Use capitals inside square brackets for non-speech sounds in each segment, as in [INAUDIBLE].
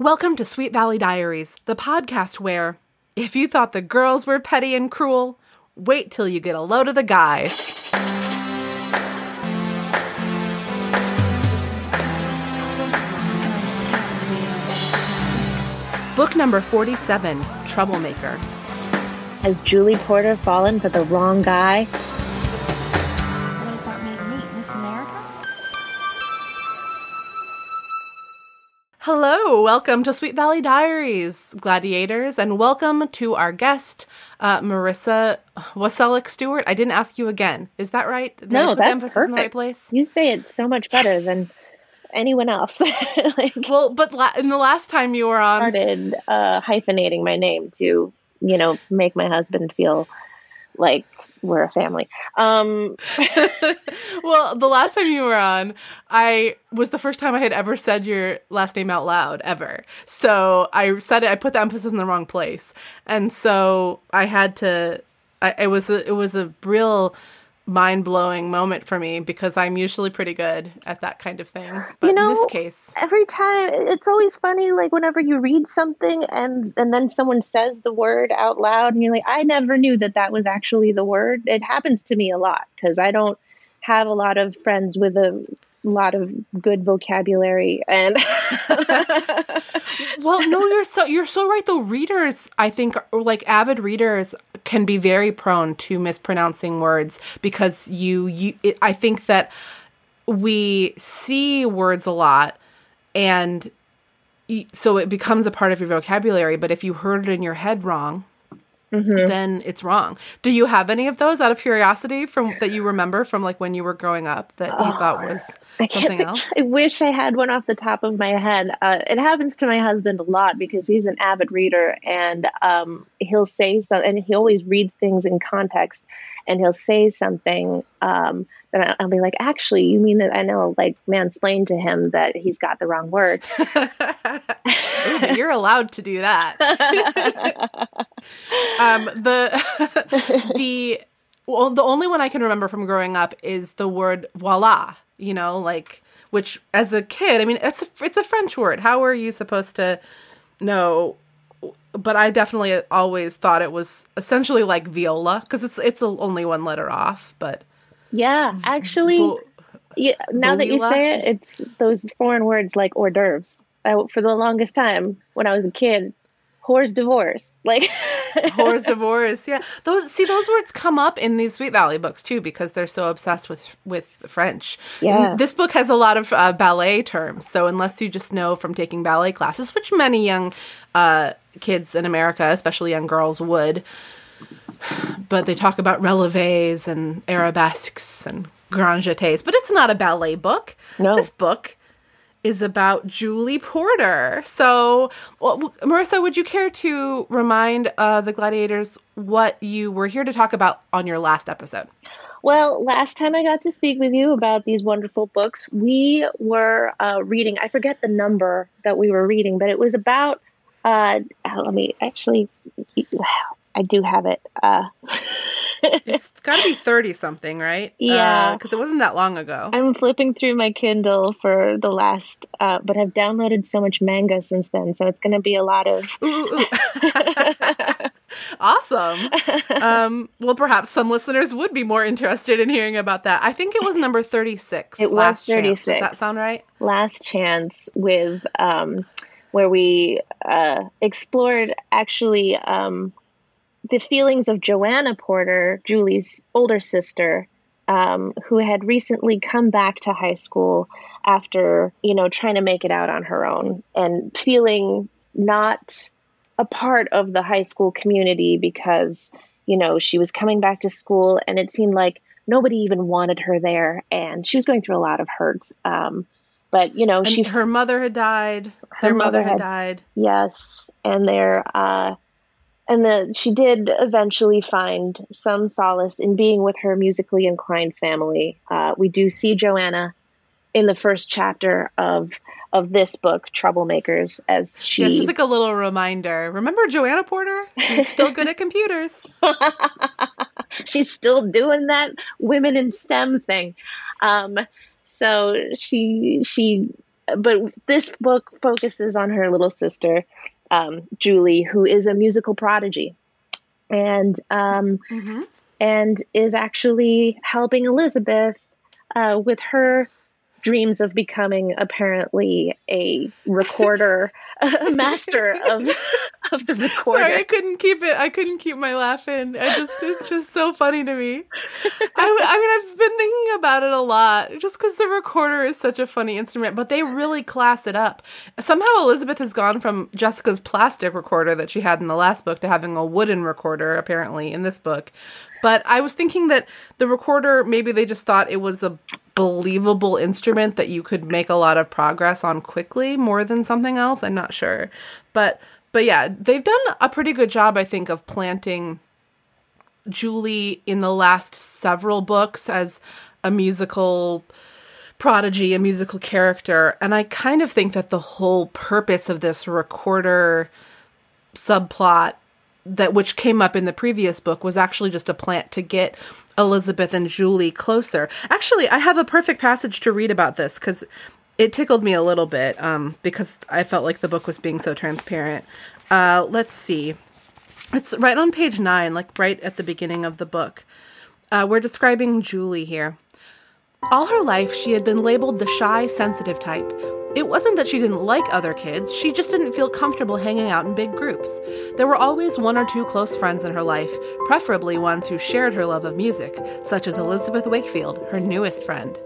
Welcome to Sweet Valley Diaries, the podcast where, if you thought the girls were petty and cruel, wait till you get a load of the guys. Book number 47 Troublemaker. Has Julie Porter fallen for the wrong guy? Hello, welcome to Sweet Valley Diaries, gladiators, and welcome to our guest, uh, Marissa Waselik Stewart. I didn't ask you again. Is that right? Did no, that's emphasis perfect. in the right place? You say it so much better Yes. than anyone else. [LAUGHS] like, Well, but la- in the last time you were on, started uh, hyphenating my name to, you know, make my husband feel like we're a family. Um, [LAUGHS] well, the last time you were on, I was the first time I had ever said your last name out loud ever. So I said it. I put the emphasis in the wrong place, and so I had to. I, it was a, it was a real mind blowing moment for me because I'm usually pretty good at that kind of thing, but You know, in this case, every time it's always funny like whenever you read something and and then someone says the word out loud and you're like i never knew that that was actually the word. It happens to me a lot because i don't have a lot of friends with a lot of good vocabulary and [LAUGHS] well, no, you're so you're so right. Though readers, I think, like avid readers, can be very prone to mispronouncing words because you you. It, I think that we see words a lot, and so it becomes a part of your vocabulary. But if you heard it in your head wrong. Then it's wrong. Do you have any of those out of curiosity from that you remember from like when you were growing up that you thought was I something else? I wish I had one off the top of my head. Uh, it happens to my husband a lot because he's an avid reader, and um, he'll say something, and he always reads things in context, and he'll say something um, I- I'll be like, "Actually, you mean that?" I know, like, mansplain to him that he's got the wrong word. [LAUGHS] Ooh, you're allowed to do that. [LAUGHS] um, the [LAUGHS] the well, the only one I can remember from growing up is the word voila. You know, like which as a kid, I mean, it's a, it's a French word. How are you supposed to know? But I definitely always thought it was essentially like viola because it's it's only one letter off. But Yeah, actually, vo- yeah, now that you say it, it's those foreign words like hors d'oeuvres. I, for the longest time, when I was a kid, whore's divorce, like. [LAUGHS] Whore's divorce. Yeah, those see those words come up in these Sweet Valley books too because they're so obsessed with with French. Yeah. And this book has a lot of uh, ballet terms, so unless you just know from taking ballet classes, which many young uh, kids in America, especially young girls, would, but they talk about relevés and arabesques and grand jetés. But it's not a ballet book. No. This book is about Julie Porter. So, well, Marissa, would you care to remind uh, the gladiators what you were here to talk about on your last episode? Well, last time I got to speak with you about these wonderful books, we were uh, reading, I forget the number that we were reading, but it was about, uh, uh, let me actually, I do have it. Uh, [LAUGHS] It's got to be 30 something, right? Yeah. Because it wasn't that long ago. I'm flipping through my Kindle for the last, uh, but I've downloaded so much manga since then, so it's going to be a lot of. Ooh, ooh, [LAUGHS] awesome. Um, well, perhaps some listeners would be more interested in hearing about that. I think it was number 36. It was last chance. 36. Does that sound right? last chance with um, where we uh, explored actually um, the feelings of Joanna Porter, Julie's older sister, um, who had recently come back to high school after you know trying to make it out on her own and feeling not a part of the high school community because you know she was coming back to school and it seemed like nobody even wanted her there and she was going through a lot of hurt um, but you know And she her mother had died. Their mother, mother had had- died. Yes, and their uh, and the she did eventually find some solace in being with her musically inclined family. Uh, we do see Joanna in the first chapter of of this book, Troublemakers, as she Yeah, it's just like a little reminder. Remember Joanna Porter? She's still good at computers. [LAUGHS] she's still doing that women in STEM thing. Um, so she she but this book focuses on her little sister, um, Julie, who is a musical prodigy, and um, and is actually helping Elizabeth uh, with her dreams of becoming apparently a recorder, [LAUGHS] a master of [LAUGHS] of the recorder. Sorry, I couldn't keep it. I couldn't keep my laugh in. I just, it's just so funny to me. I, I mean, I've been thinking about it a lot, just because the recorder is such a funny instrument. But they really class it up. Somehow Elizabeth has gone from Jessica's plastic recorder that she had in the last book to having a wooden recorder, apparently in this book. But I was thinking that the recorder, maybe they just thought it was a believable instrument that you could make a lot of progress on quickly more than something else. I'm not sure. But but yeah, they've done a pretty good job, I think, of planting Julie in the last several books as a musical prodigy, a musical character. And I kind of think that the whole purpose of this recorder subplot that which came up in the previous book was actually just a plant to get Elizabeth and Julie closer. Actually, I have a perfect passage to read about this because it tickled me a little bit um, because I felt like the book was being so transparent. Uh, let's see. It's right on page nine, like right at the beginning of the book. Uh, we're describing Julie here. All her life, she had been labeled the shy, sensitive type. It wasn't that she didn't like other kids, she just didn't feel comfortable hanging out in big groups. There were always one or two close friends in her life, preferably ones who shared her love of music, such as Elizabeth Wakefield, her newest friend.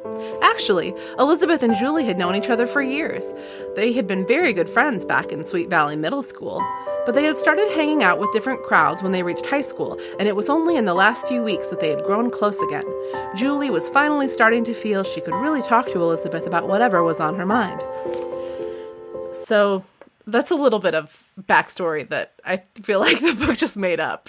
Actually, Elizabeth and Julie had known each other for years. They had been very good friends back in Sweet Valley Middle School. But they had started hanging out with different crowds when they reached high school, and it was only in the last few weeks that they had grown close again. Julie was finally starting to feel she could really talk to Elizabeth about whatever was on her mind. So that's a little bit of backstory that I feel [LAUGHS] like the book just made up.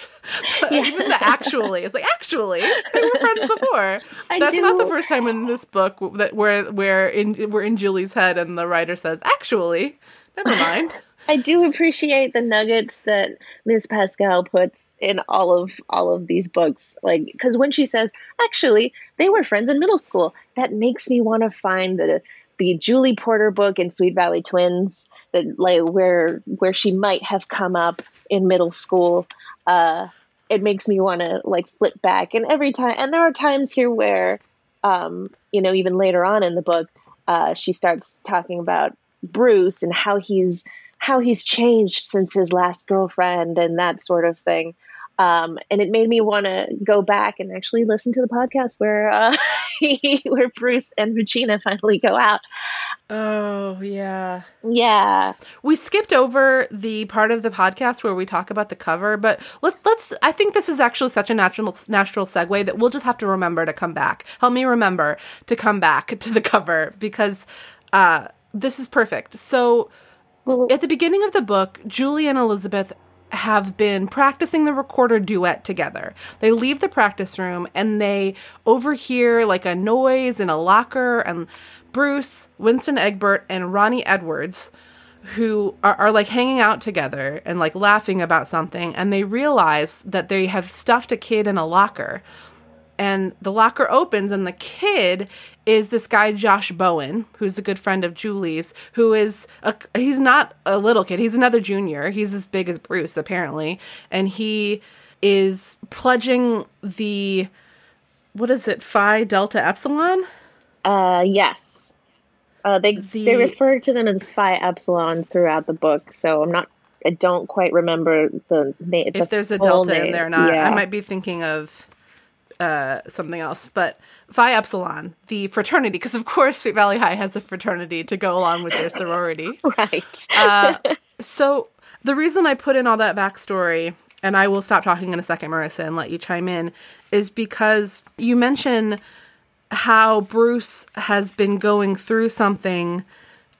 Even the actually is like actually they were friends [LAUGHS] before. I That's not the first time in this book that where where in we're in Julie's head and the writer says actually never [LAUGHS] mind. I do appreciate the nuggets that Ms. Pascal puts in all of all of these books. Like, because when she says, "Actually, they were friends in middle school," that makes me want to find the the Julie Porter book in Sweet Valley Twins that like where where she might have come up in middle school. Uh, it makes me want to like flip back, and every time, and there are times here where, um, you know, even later on in the book, uh, she starts talking about Bruce and how he's how he's changed since his last girlfriend and that sort of thing. Um, and it made me want to go back and actually listen to the podcast where uh, [LAUGHS] [LAUGHS] where Bruce and Regina finally go out. Oh yeah. Yeah, We skipped over the part of the podcast where we talk about the cover, but let, let's. I think this is actually such a natural natural segue that we'll just have to remember to come back. Help me remember to come back [LAUGHS] to the cover because uh, this is perfect. So well, at the beginning of the book, Julie and Elizabeth have been practicing the recorder duet together. They leave the practice room and they overhear like a noise in a locker and Bruce, Winston Egbert, and Ronnie Edwards, who are, are like hanging out together and like laughing about something, and they realize that they have stuffed a kid in a locker and the locker opens and the kid is this guy Josh Bowen who's a good friend of Julie's who is a he's not a little kid he's another junior he's as big as Bruce apparently and he is pledging the what is it Phi Delta Epsilon uh, yes, uh, they The- they refer to them as Phi Epsilons throughout the book. So I'm not. I don't quite remember the name. if there's a delta in there or not I might be thinking of uh, something else but Phi Epsilon the fraternity because of course Sweet Valley High has a fraternity to go along with their sorority [LAUGHS] right. Uh, so the reason I put in all that backstory, and I will stop talking in a second, Marissa, and let you chime in, is because you mention how Bruce has been going through something,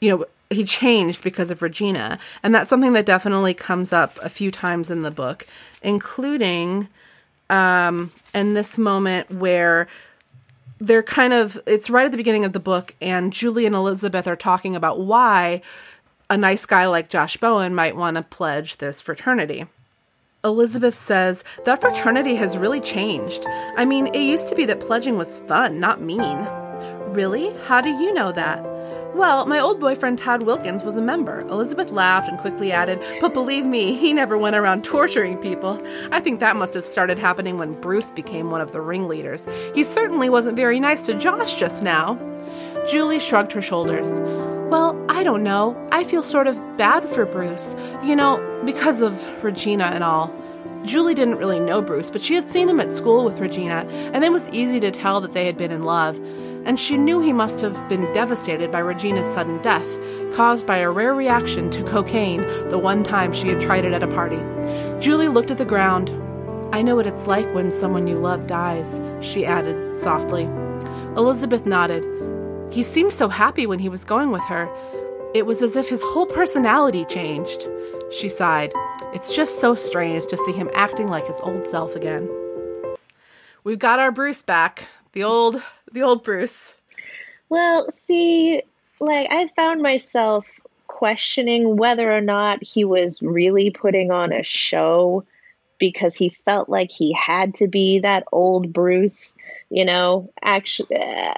you know, he changed because of Regina. And that's something that definitely comes up a few times in the book, including um, in this moment where they're kind of it's right at the beginning of the book and Julie and Elizabeth are talking about why a nice guy like Josh Bowen might want to pledge this fraternity. Elizabeth says that fraternity has really changed. I mean, it used to be that pledging was fun, not mean. Really? How do you know that? Well, my old boyfriend Todd Wilkins was a member. Elizabeth laughed and quickly added, But believe me, he never went around torturing people. I think that must have started happening when Bruce became one of the ringleaders. He certainly wasn't very nice to Josh just now. Julie shrugged her shoulders. Well, I don't know. I feel sort of bad for Bruce. You know, because of Regina and all. Julie didn't really know Bruce, but she had seen him at school with Regina, and it was easy to tell that they had been in love. And she knew he must have been devastated by Regina's sudden death, caused by a rare reaction to cocaine the one time she had tried it at a party. Julie looked at the ground. I know what it's like when someone you love dies, she added softly. Elizabeth nodded. He seemed so happy when he was going with her. It was as if his whole personality changed. She sighed. It's just so strange to see him acting like his old self again. We've got our Bruce back. The old the old Bruce. Well, see, like I found myself questioning whether or not he was really putting on a show because he felt like he had to be that old Bruce, you know. Actually, uh,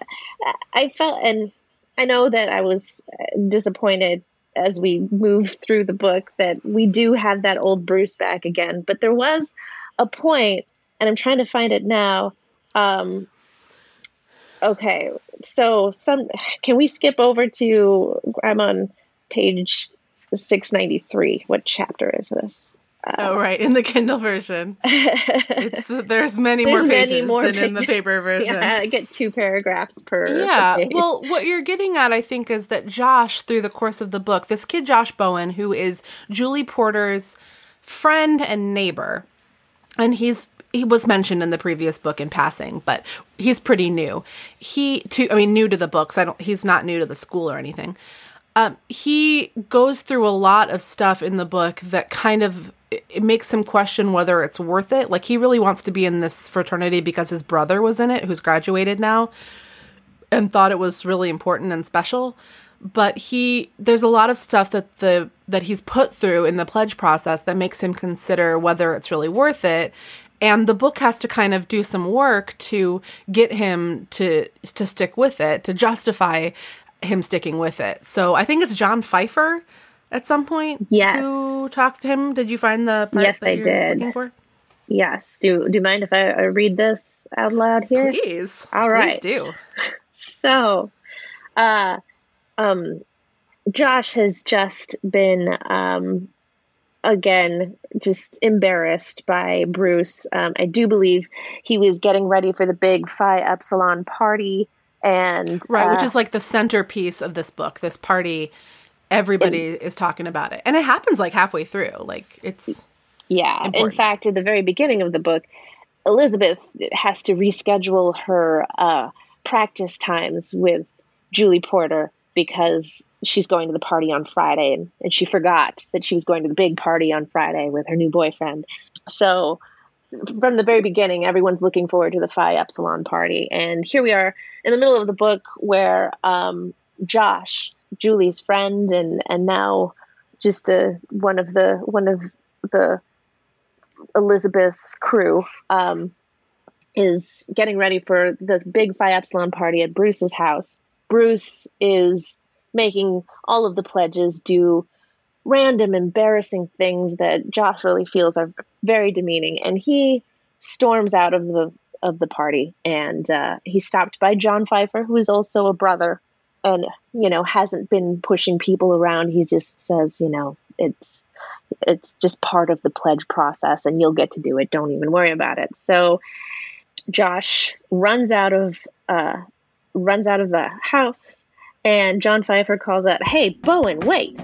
I felt, and I know that I was disappointed as we move through the book that we do have that old Bruce back again. But there was a point, and I'm trying to find it now. Um, okay, so some can we skip over to? I'm on page 693. What chapter is this? Uh, oh, right, in the Kindle version. [LAUGHS] it's there's many There's more many pages more than in the paper version. [LAUGHS] Yeah, I get two paragraphs per. Yeah. page. Well, what you're getting at, I think, is that Josh, through the course of the book, this kid Josh Bowen, who is Julie Porter's friend and neighbor, and he's he was mentioned in the previous book in passing, but he's pretty new. He to I mean new to the books. I don't. He's not new to the school or anything. Um, he goes through a lot of stuff in the book that kind of it makes him question whether it's worth it. Like he really wants to be in this fraternity because his brother was in it, who's graduated now, and thought it was really important and special. But he there's a lot of stuff that the that he's put through in the pledge process that makes him consider whether it's really worth it. And the book has to kind of do some work to get him to to stick with it, to justify him sticking with it. So I think it's John Pfeiffer at some point Yes. who talks to him. Did you find the Yes, I did. yes. Do do you mind if I, I read this out loud here? Please. All Please do. [LAUGHS] So, uh, um, Josh has just been, um, again, just embarrassed by Bruce. Um, I do believe he was getting ready for the big Phi Epsilon party, and Right, which uh, is like the centerpiece of this book, this party. Everybody is talking about it. And it happens like halfway through. Like it's Yeah. In fact, at the very beginning of the book, Elizabeth has to reschedule her uh, practice times with Julie Porter because she's going to the party on Friday and, and she forgot that she was going to the big party on Friday with her new boyfriend. So from the very beginning, everyone's looking forward to the Phi Epsilon party. And here we are in the middle of the book where um, Josh, Julie's friend, and, and now just a, one of the one of the Elizabeth's crew um, is getting ready for this big Phi Epsilon party at Bruce's house. Bruce is making all of the pledges do random, embarrassing things that Josh really feels are very demeaning, and he storms out of the of the party. And uh, he's stopped by John Pfeiffer, who is also a brother, and you know hasn't been pushing people around. He just says, you know, it's it's just part of the pledge process and you'll get to do it don't even worry about it so josh runs out of uh runs out of the house and john pfeiffer calls out hey bowen wait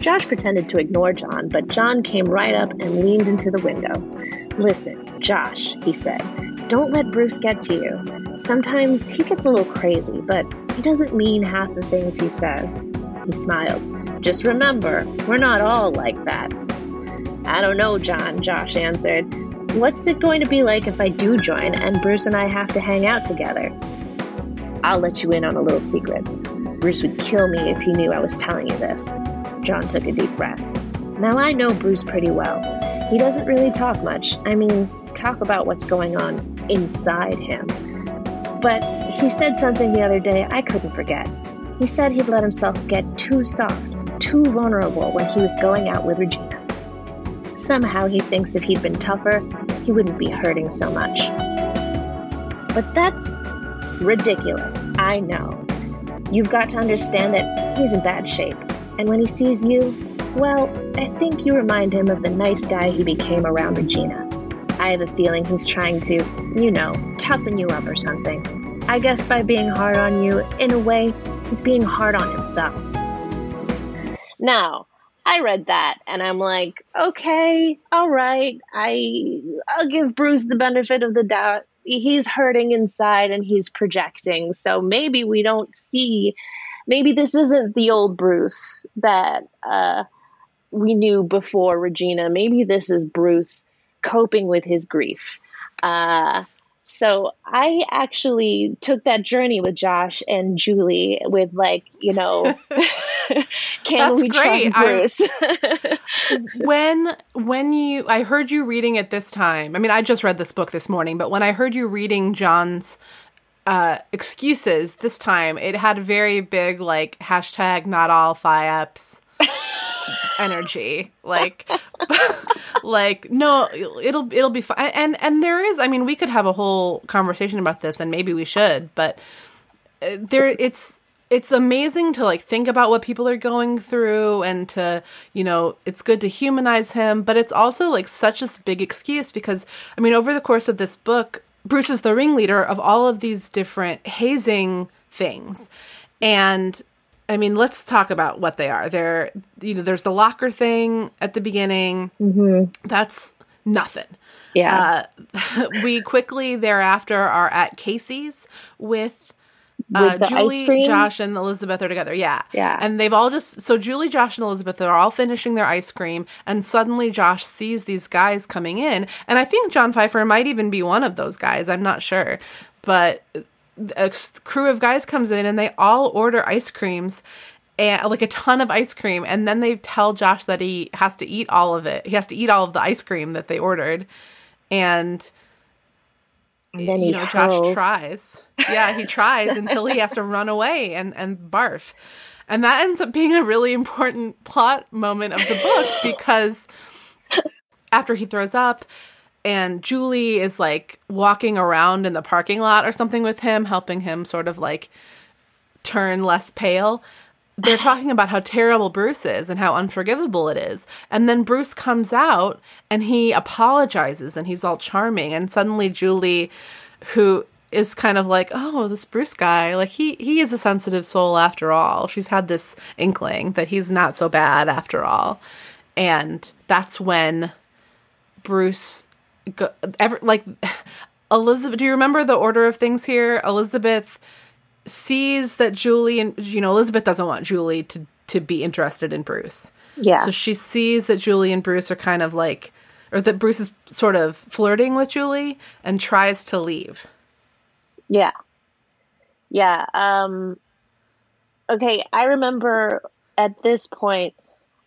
josh pretended to ignore john but john came right up and leaned into the window listen josh he said don't let bruce get to you sometimes he gets a little crazy but he doesn't mean half the things he says he smiled just remember, we're not all like that. I don't know, John, Josh answered. What's it going to be like if I do join and Bruce and I have to hang out together? I'll let you in on a little secret. Bruce would kill me if he knew I was telling you this. John took a deep breath. Now I know Bruce pretty well. He doesn't really talk much. I mean, talk about what's going on inside him. But he said something the other day I couldn't forget. He said he'd let himself get too soft, too vulnerable when he was going out with Regina. Somehow he thinks if he'd been tougher, he wouldn't be hurting so much. But that's ridiculous, I know. You've got to understand that he's in bad shape, and when he sees you, well, I think you remind him of the nice guy he became around Regina. I have a feeling he's trying to, you know, toughen you up or something. I guess by being hard on you, in a way, he's being hard on himself. Now, I read that and I'm like, okay, all right. I I'll give Bruce the benefit of the doubt. He's hurting inside and he's projecting. So maybe we don't see maybe this isn't the old Bruce that uh, we knew before Regina. Maybe this is Bruce coping with his grief. Uh, so I actually took that journey with Josh and Julie with like, you know, [LAUGHS] [LAUGHS] can That's we great. Bruce? [LAUGHS] when when you I heard you reading it this time. I mean, I just read this book this morning, but when I heard you reading John's uh, excuses this time, it had very big like hashtag not all FIAPs energy. Like, [LAUGHS] like no, it'll it'll be fine. And and there is. I mean, we could have a whole conversation about this, and maybe we should. But uh, there, it's it's amazing to like think about what people are going through and to you know it's good to humanize him but it's also like such a big excuse because i mean over the course of this book bruce is the ringleader of all of these different hazing things and i mean let's talk about what they are there you know there's the locker thing at the beginning that's nothing Yeah. uh, [LAUGHS] we quickly thereafter are at casey's with uh, Julie. Josh, and Elizabeth are together. Yeah. Yeah. And they've all just, so Julie, Josh, and Elizabeth are all finishing their ice cream. And suddenly Josh sees these guys coming in. And I think John Pfeiffer might even be one of those guys. I'm not sure. But a crew of guys comes in and they all order ice creams. And like a ton of ice cream, and then they tell Josh that he has to eat all of it. He has to eat all of the ice cream that they ordered, and and then you know, Josh tries. Yeah, he tries until he has to run away and, and barf. And that ends up being a really important plot moment of the book because after he throws up and Julie is like walking around in the parking lot or something with him, helping him sort of like turn less pale. They're talking about how terrible Bruce is and how unforgivable it is. And then Bruce comes out and he apologizes and he's all charming. And suddenly Julie, who is kind of like, oh, this Bruce guy, like he he is a sensitive soul after all. She's had this inkling that he's not so bad after all. And that's when Bruce go, ever like Elizabeth. Do you remember the order of things here? Elizabeth sees that Julie and you know Elizabeth doesn't want Julie to to be interested in Bruce. Yeah. So she sees that Julie and Bruce are kind of like, or that Bruce is sort of flirting with Julie and tries to leave. Yeah. Yeah. Um, okay. I remember at this point,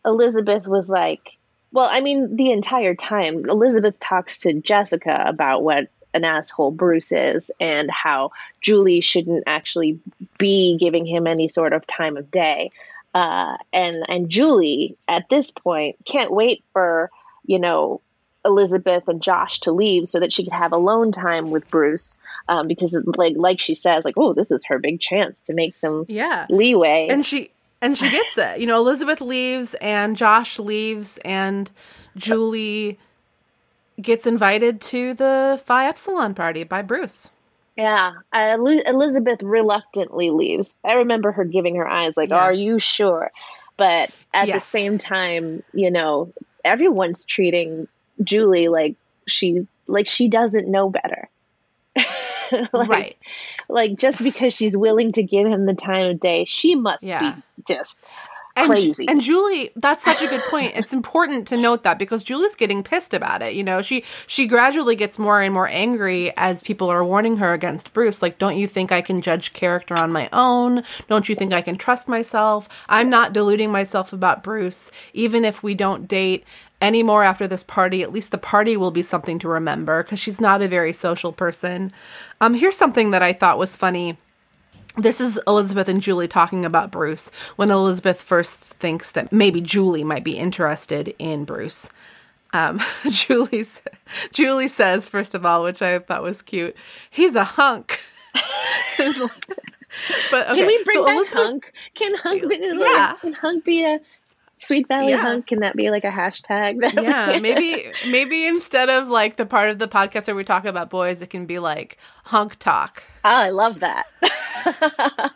Elizabeth was like, well, I mean, the entire time, Elizabeth talks to Jessica about what an asshole Bruce is and how Julie shouldn't actually be giving him any sort of time of day. Uh, and and Julie at this point can't wait for you know Elizabeth and Josh to leave so that she could have alone time with Bruce um, because like like she says like oh this is her big chance to make some Yeah. leeway and she and she gets it. You know, Elizabeth leaves and Josh leaves and Julie gets invited to the Phi Epsilon party by Bruce. yeah uh, Eli- Elizabeth reluctantly leaves I remember her giving her eyes like Yeah. are you sure but at the same time you know everyone's treating Julie like she like she doesn't know better [LAUGHS] [LAUGHS] like, right. like just because she's willing to give him the time of day she must Yeah. be just And, crazy and Julie, that's such a good point. It's important to note that because Julie's getting pissed about it. You know, she she gradually gets more and more angry as people are warning her against Bruce. Like, don't you think I can judge character on my own? Don't you think I can trust myself? I'm not deluding myself about Bruce. Even if we don't date anymore after this party, at least the party will be something to remember because she's not a very social person. Um, here's something that I thought was funny this is Elizabeth and Julie talking about Bruce when Elizabeth first thinks that maybe Julie might be interested in Bruce. Um, [LAUGHS] Julie's, Julie says, first of all, which I thought was cute, he's a hunk. [LAUGHS] [LAUGHS] but okay, Can we bring so back Elizabeth- hunk? Can hunk be Yeah. can hunk be a Sweet Valley Yeah. hunk? Can that be like a hashtag? [LAUGHS] Yeah, maybe [LAUGHS] maybe instead of like the part of the podcast where we talk about boys, it can be like hunk talk. Oh, I love that. [LAUGHS]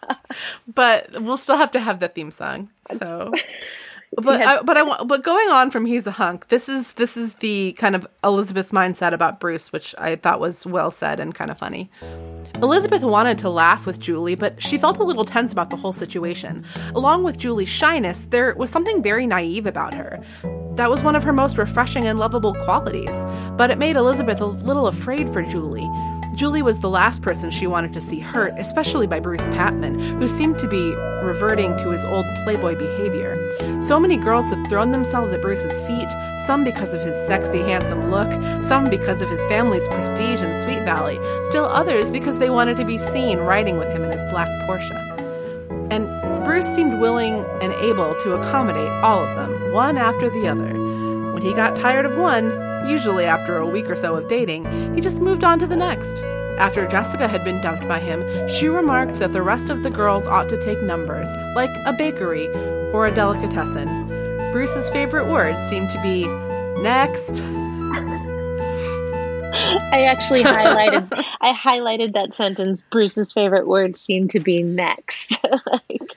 But we'll still have to have the theme song. So, but I, but I want but going on from he's a hunk. This is this is the kind of Elizabeth's mindset about Bruce, which I thought was well said and kind of funny. Elizabeth wanted to laugh with Julie, but she felt a little tense about the whole situation. Along with Julie's shyness, there was something very naive about her. That was one of her most refreshing and lovable qualities, but it made Elizabeth a little afraid for Julie. Julie was the last person she wanted to see hurt, especially by Bruce Patman, who seemed to be reverting to his old playboy behavior. So many girls had thrown themselves at Bruce's feet, some because of his sexy, handsome look, some because of his family's prestige in Sweet Valley, still others because they wanted to be seen riding with him in his black Porsche. And Bruce seemed willing and able to accommodate all of them, one after the other. When he got tired of one, usually after a week or so of dating, he just moved on to the next. After Jessica had been dumped by him, she remarked that the rest of the girls ought to take numbers, like a bakery or a delicatessen. Bruce's favorite word seemed to be next. I actually [LAUGHS] highlighted. I highlighted that sentence. Bruce's favorite word seemed to be next. [LAUGHS] Like,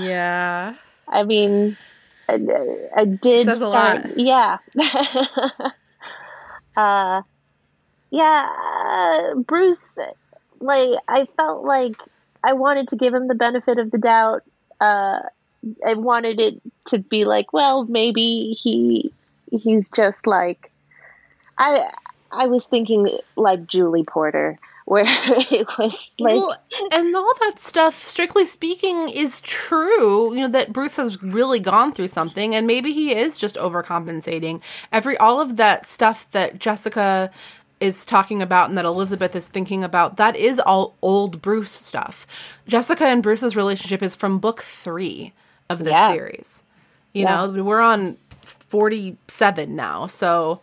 Yeah. I mean, I, I did. Says a start- lot. Yeah. [LAUGHS] uh, yeah. uh, Bruce, like, I felt like I wanted to give him the benefit of the doubt. Uh, I wanted it to be like, well, maybe he he's just like I I was thinking like Julie Porter, [LAUGHS] where it was like well, and all that stuff, strictly speaking, is true. You know that Bruce has really gone through something, and maybe he is just overcompensating. Every all of that stuff that Jessica is talking about and that Elizabeth is thinking about, that is all old Bruce stuff. Jessica and Bruce's relationship is from book three of the Yeah. series. You Yeah. know, we're on forty-seven now, so.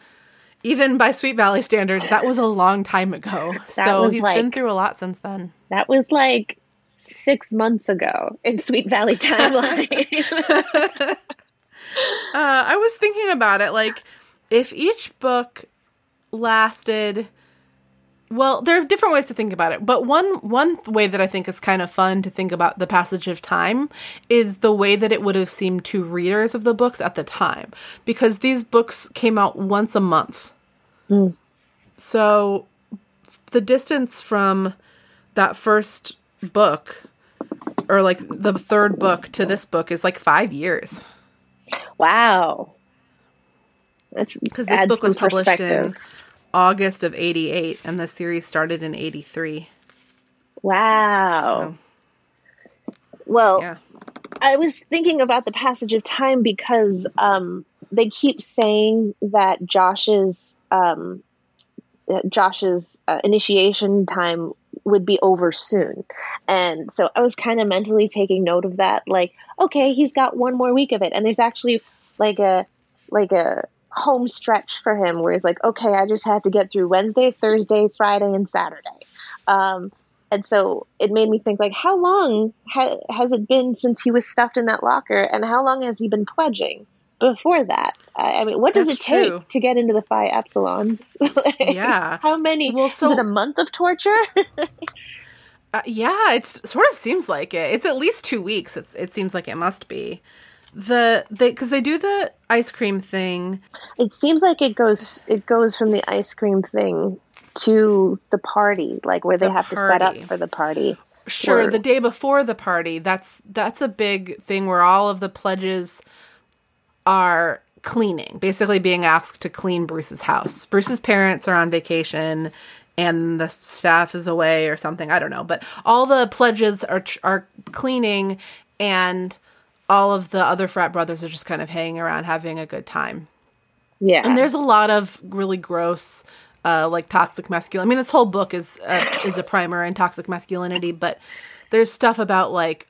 Even by Sweet Valley standards, that was a long time ago. [LAUGHS] so he's been through a lot since then. that was like six months ago in Sweet Valley [LAUGHS] timeline. [LAUGHS] Uh, I was thinking about it. Like, if each book lasted, well, there are different ways to think about it. But one one way that I think is kind of fun to think about the passage of time is the way that it would have seemed to readers of the books at the time, because these books came out once a month. So, the distance from that first book, or like the third book to this book, is like five years. wow. That's because this book was published in. August of 88 and the series started in 83. Wow. So, well, yeah. I was thinking about the passage of time because um, they keep saying that Josh's um, Josh's uh, initiation time would be over soon, and so I was kind of mentally taking note of that. Like, okay, he's got one more week of it, and there's actually like a like a home stretch for him where he's like, okay, I just have to get through Wednesday, Thursday, Friday, and Saturday. Um, and so it made me think, like, how long ha- has it been since he was stuffed in that locker, and how long has he been pledging before that? I, I mean, what does That's it take true. to get into the Phi Epsilons? [LAUGHS] Like, Yeah. How many? Well, so- is it a month of torture? [LAUGHS] Uh, yeah, it sort of seems like it. It's at least two weeks. It's, it seems like it must be. The they because they do the ice cream thing. it seems like it goes it goes from the ice cream thing to the party, like where they The have to set up for the party. Sure, Word. the day before the party. That's that's a big thing where all of the pledges are cleaning, basically being asked to clean Bruce's house. Bruce's parents are on vacation and the staff is away or something, I don't know, but all the pledges are are cleaning and all of the other frat brothers are just kind of hanging around having a good time. Yeah, And there's a lot of really gross, uh, like toxic masculinity. I mean, this whole book is uh, is a primer in toxic masculinity, but there's stuff about like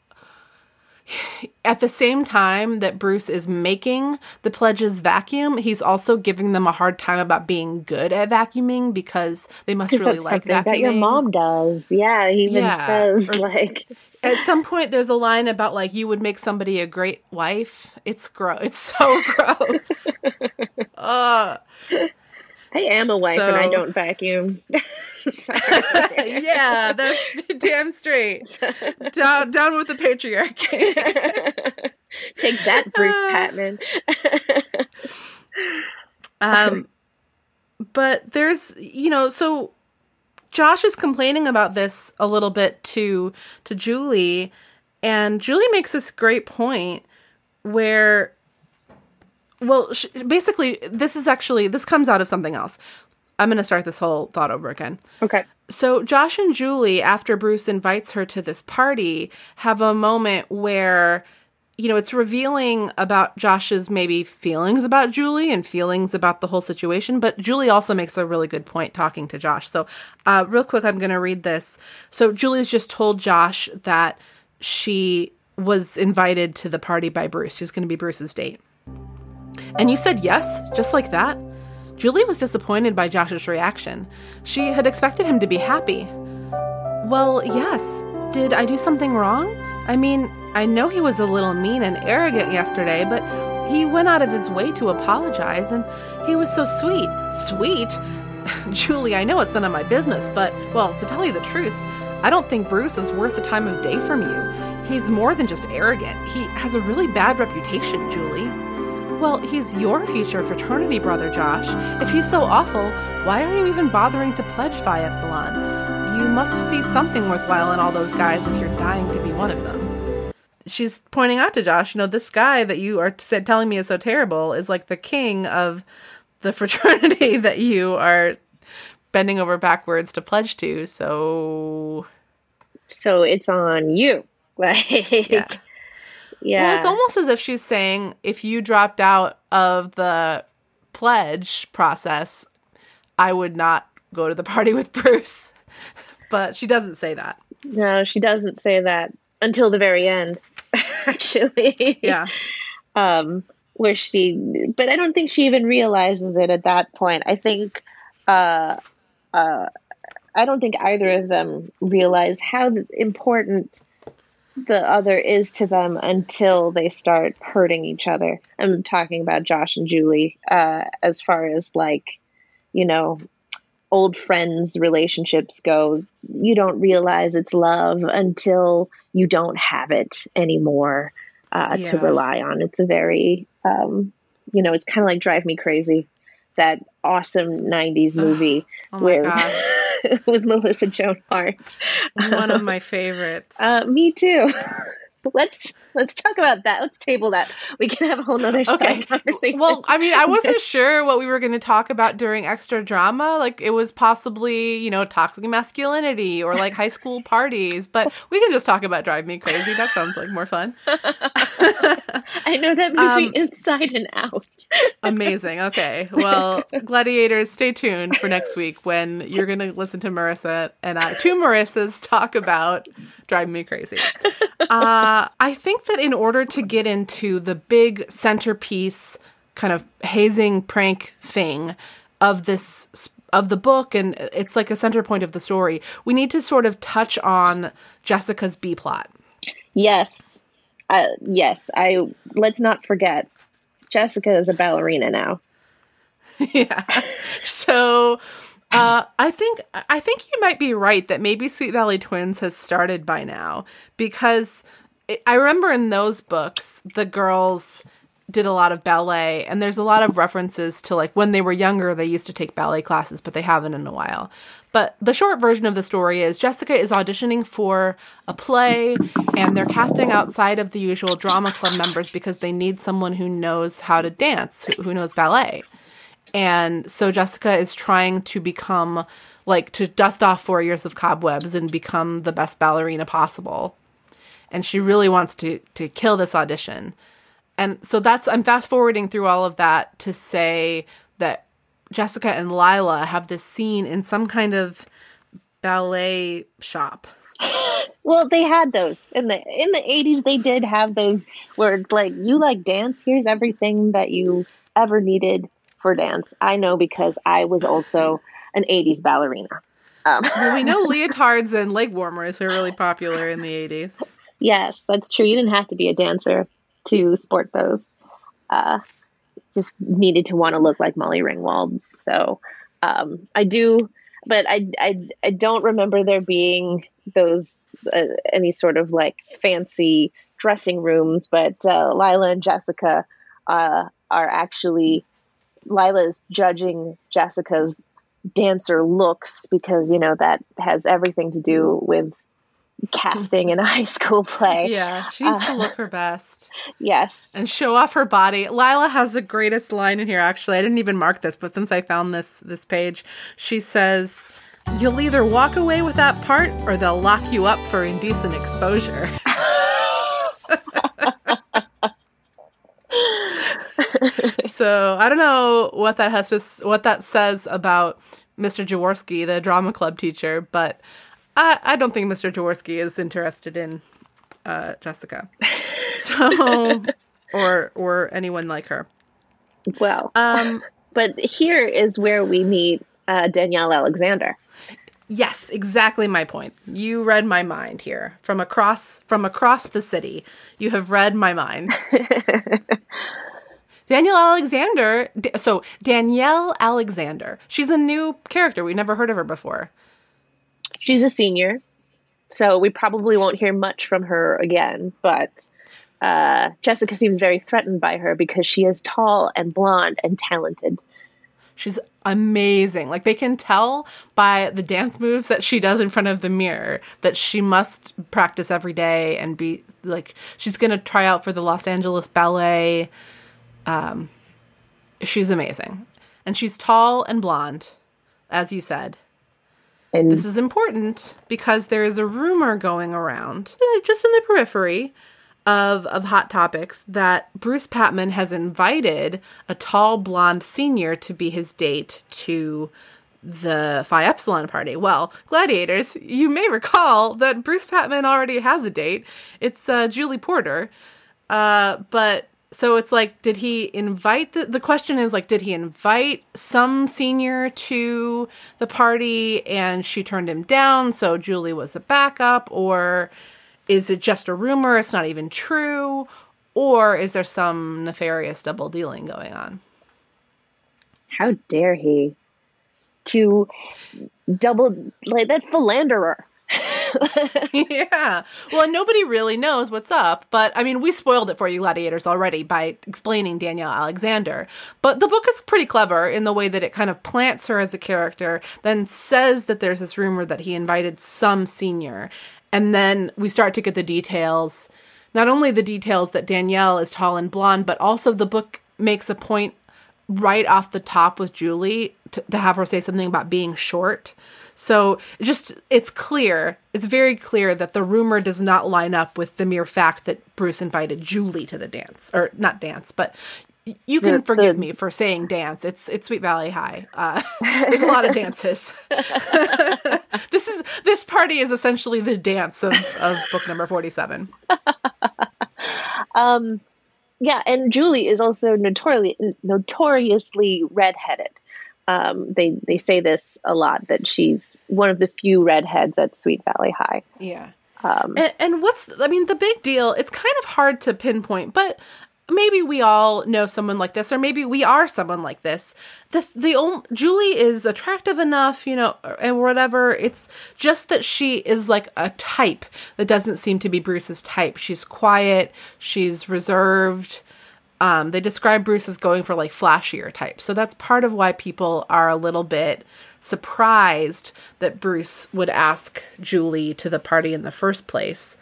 at the same time that Bruce is making the pledges vacuum, he's also giving them a hard time about being good at vacuuming because they must really like vacuuming. that your mom does. Yeah, he even Yeah, says or- [LAUGHS] like At some point, there's a line about like you would make somebody a great wife. It's gross. It's so [LAUGHS] gross. uh, I am a wife and I don't vacuum. [LAUGHS] [LAUGHS] Yeah, that's damn straight. Down, down with the patriarchy. Take that, Bruce Patman. Um, but there's, you know, so Josh is complaining about this a little bit to to Julie, and Julie makes this great point where, well, sh- basically, this is actually this comes out of something else. I'm going to start this whole thought over again. okay. So Josh and Julie, after Bruce invites her to this party, have a moment where, you know, it's revealing about Josh's maybe feelings about Julie and feelings about the whole situation. But Julie also makes a really good point talking to Josh. So, uh, real quick, I'm going to read this. So Julie's just told Josh that she was invited to the party by Bruce. She's going to be Bruce's date. And you said yes, just like that? Julie was disappointed by Josh's reaction. She had expected him to be happy. Well, yes. Did I do something wrong? I mean, I know he was a little mean and arrogant yesterday, but he went out of his way to apologize, and he was so sweet. Sweet? [LAUGHS] Julie, I know it's none of my business, but, well, to tell you the truth, I don't think Bruce is worth the time of day from you. He's more than just arrogant. He has a really bad reputation, Julie. Well, he's your future fraternity brother, Josh. If he's so awful, why are you even bothering to pledge Phi Epsilon? You must see something worthwhile in all those guys if you're dying to be one of them. She's pointing out to Josh, you know, this guy that you are said, telling me is so terrible is like the king of the [LAUGHS] fraternity that you are bending over backwards to pledge to. So, So it's on you. [LAUGHS] Like Yeah. yeah. well, it's almost as if she's saying, if you dropped out of the pledge process, I would not go to the party with [LAUGHS] Bruce. But she doesn't say that. no, she doesn't say that until the very end. [LAUGHS] Actually. Yeah. um, where she, but I don't think she even realizes it at that point. I think, uh, uh, I don't think either of them realize how important the other is to them until they start hurting each other. I'm talking about Josh and Julie, uh, as far as like, you know, old friends relationships go. You don't realize it's love until you don't have it anymore uh, to rely on. It's a very, um, you know, it's kind of like Drive Me Crazy, that awesome '90s movie Oh with [LAUGHS] with Melissa Joan Hart. One of my [LAUGHS] favorites. Uh, me too. [LAUGHS] let's let's talk about that. Let's table that. We can have a whole nother Okay. conversation. Well, I mean, I wasn't [LAUGHS] sure what we were going to talk about during extra drama. Like, it was possibly, you know, toxic masculinity or like high school parties, but we can just talk about Drive Me Crazy. That sounds like more fun. [LAUGHS] [LAUGHS] I know that movie um, inside and out. [LAUGHS] Amazing. Okay. Well, [LAUGHS] gladiators, stay tuned for next week when you're going to listen to Marissa and I, two Marissas, talk about driving Me Crazy. Uh, I think that in order to get into the big centerpiece kind of hazing prank thing of this of the book and it's like a center point of the story we need to sort of touch on jessica's b plot Yes, uh, yes. I let's not forget. Jessica is a ballerina now. [LAUGHS] yeah. So uh, I think I think you might be right that maybe Sweet Valley Twins has started by now because it, I remember in those books the girls did a lot of ballet and there's a lot of references to like when they were younger they used to take ballet classes but they haven't in a while. But the short version of the story is Jessica is auditioning for a play and they're casting outside of the usual drama club members because they need someone who knows how to dance, who, knows ballet. And so Jessica is trying to become like to dust off four years of cobwebs and become the best ballerina possible. And she really wants to to kill this audition. And so that's I'm fast forwarding through all of that to say that Jessica and Lila have this scene in some kind of ballet shop. Well, they had those in the in the eighties. They did have those where it's like you like dance. Here's everything that you ever needed for dance. I know because I was also an eighties ballerina. Um, Well, we know [LAUGHS] leotards and leg warmers are really popular in the 80s. yes, that's true. You didn't have to be a dancer to sport those. Uh, just needed to want to look like Molly Ringwald. So um, I do, but I, I I don't remember there being those uh, any sort of like fancy dressing rooms. But uh, Lila and Jessica uh, are actually Lila's judging Jessica's dancer looks because you know that has everything to do with casting in a high school play. Yeah, she needs to uh, look her best Yes. and show off her body. Lila has the greatest line in here actually. I didn't even mark this, but since I found this this page, she says, "You'll either walk away with that part or they'll lock you up for indecent exposure." [LAUGHS] so, I don't know what that has to what that says about Mr. Jaworski, the drama club teacher, but I, I don't think Mr. Jaworski is interested in uh, Jessica. [LAUGHS] So, or or anyone like her. Well, Um, [LAUGHS] but here is where we meet uh, Danielle Alexander. yes, exactly my point. You read my mind here from across from across the city. You have read my mind. [LAUGHS] Danielle Alexander. So Danielle Alexander. She's a new character. We never heard of her before. She's a senior, so we probably won't hear much from her again. But uh, Jessica seems very threatened by her because she is tall and blonde and talented. She's amazing. Like they can tell by the dance moves that she does in front of the mirror that she must practice every day and be like she's going to try out for the Los Angeles Ballet. Um she's amazing. And she's tall and blonde as you said. And This is important because there is a rumor going around, uh, just in the periphery of, of Hot Topics, that Bruce Patman has invited a tall blonde senior to be his date to the Phi Epsilon party. Well, gladiators, you may recall that Bruce Patman already has a date. It's uh, Julie Porter. Uh, but so it's like, did he invite the, the question is like, did he invite some senior to the party and she turned him down? So Julie was a backup, or is it just a rumor? It's not even true, or is there some nefarious double dealing going on? how dare he to double like that philanderer? [LAUGHS] [LAUGHS] yeah. Well, nobody really knows what's up, but I mean, we spoiled it for you, gladiators, already by explaining Danielle Alexander. But the book is pretty clever in the way that it kind of plants her as a character, then says that there's this rumor that he invited some senior. And then we start to get the details. Not only the details that Danielle is tall and blonde, but also the book makes a point right off the top with Julie to, to have her say something about being short. So just it's clear, it's very clear that the rumor does not line up with the mere fact that Bruce invited Julie to the dance or not dance, but you can forgive me for saying dance. It's it's Sweet Valley High. Uh, [LAUGHS] there's a lot of dances. [LAUGHS] this is this party is essentially the dance of, of book number forty seven. [LAUGHS] Um, yeah, and Julie is also notoriously notoriously redheaded. Um, they they say this a lot that she's one of the few redheads at Sweet Valley High. Yeah. Um, And, and what's I mean the big deal? It's kind of hard to pinpoint, but maybe we all know someone like this, or maybe we are someone like this. The the only, Julie is attractive enough, you know, and whatever. It's just that she is like a type that doesn't seem to be Bruce's type. She's quiet. She's reserved. Um, they describe Bruce as going for like flashier types. So that's part of why people are a little bit surprised that Bruce would ask Julie to the party in the first place.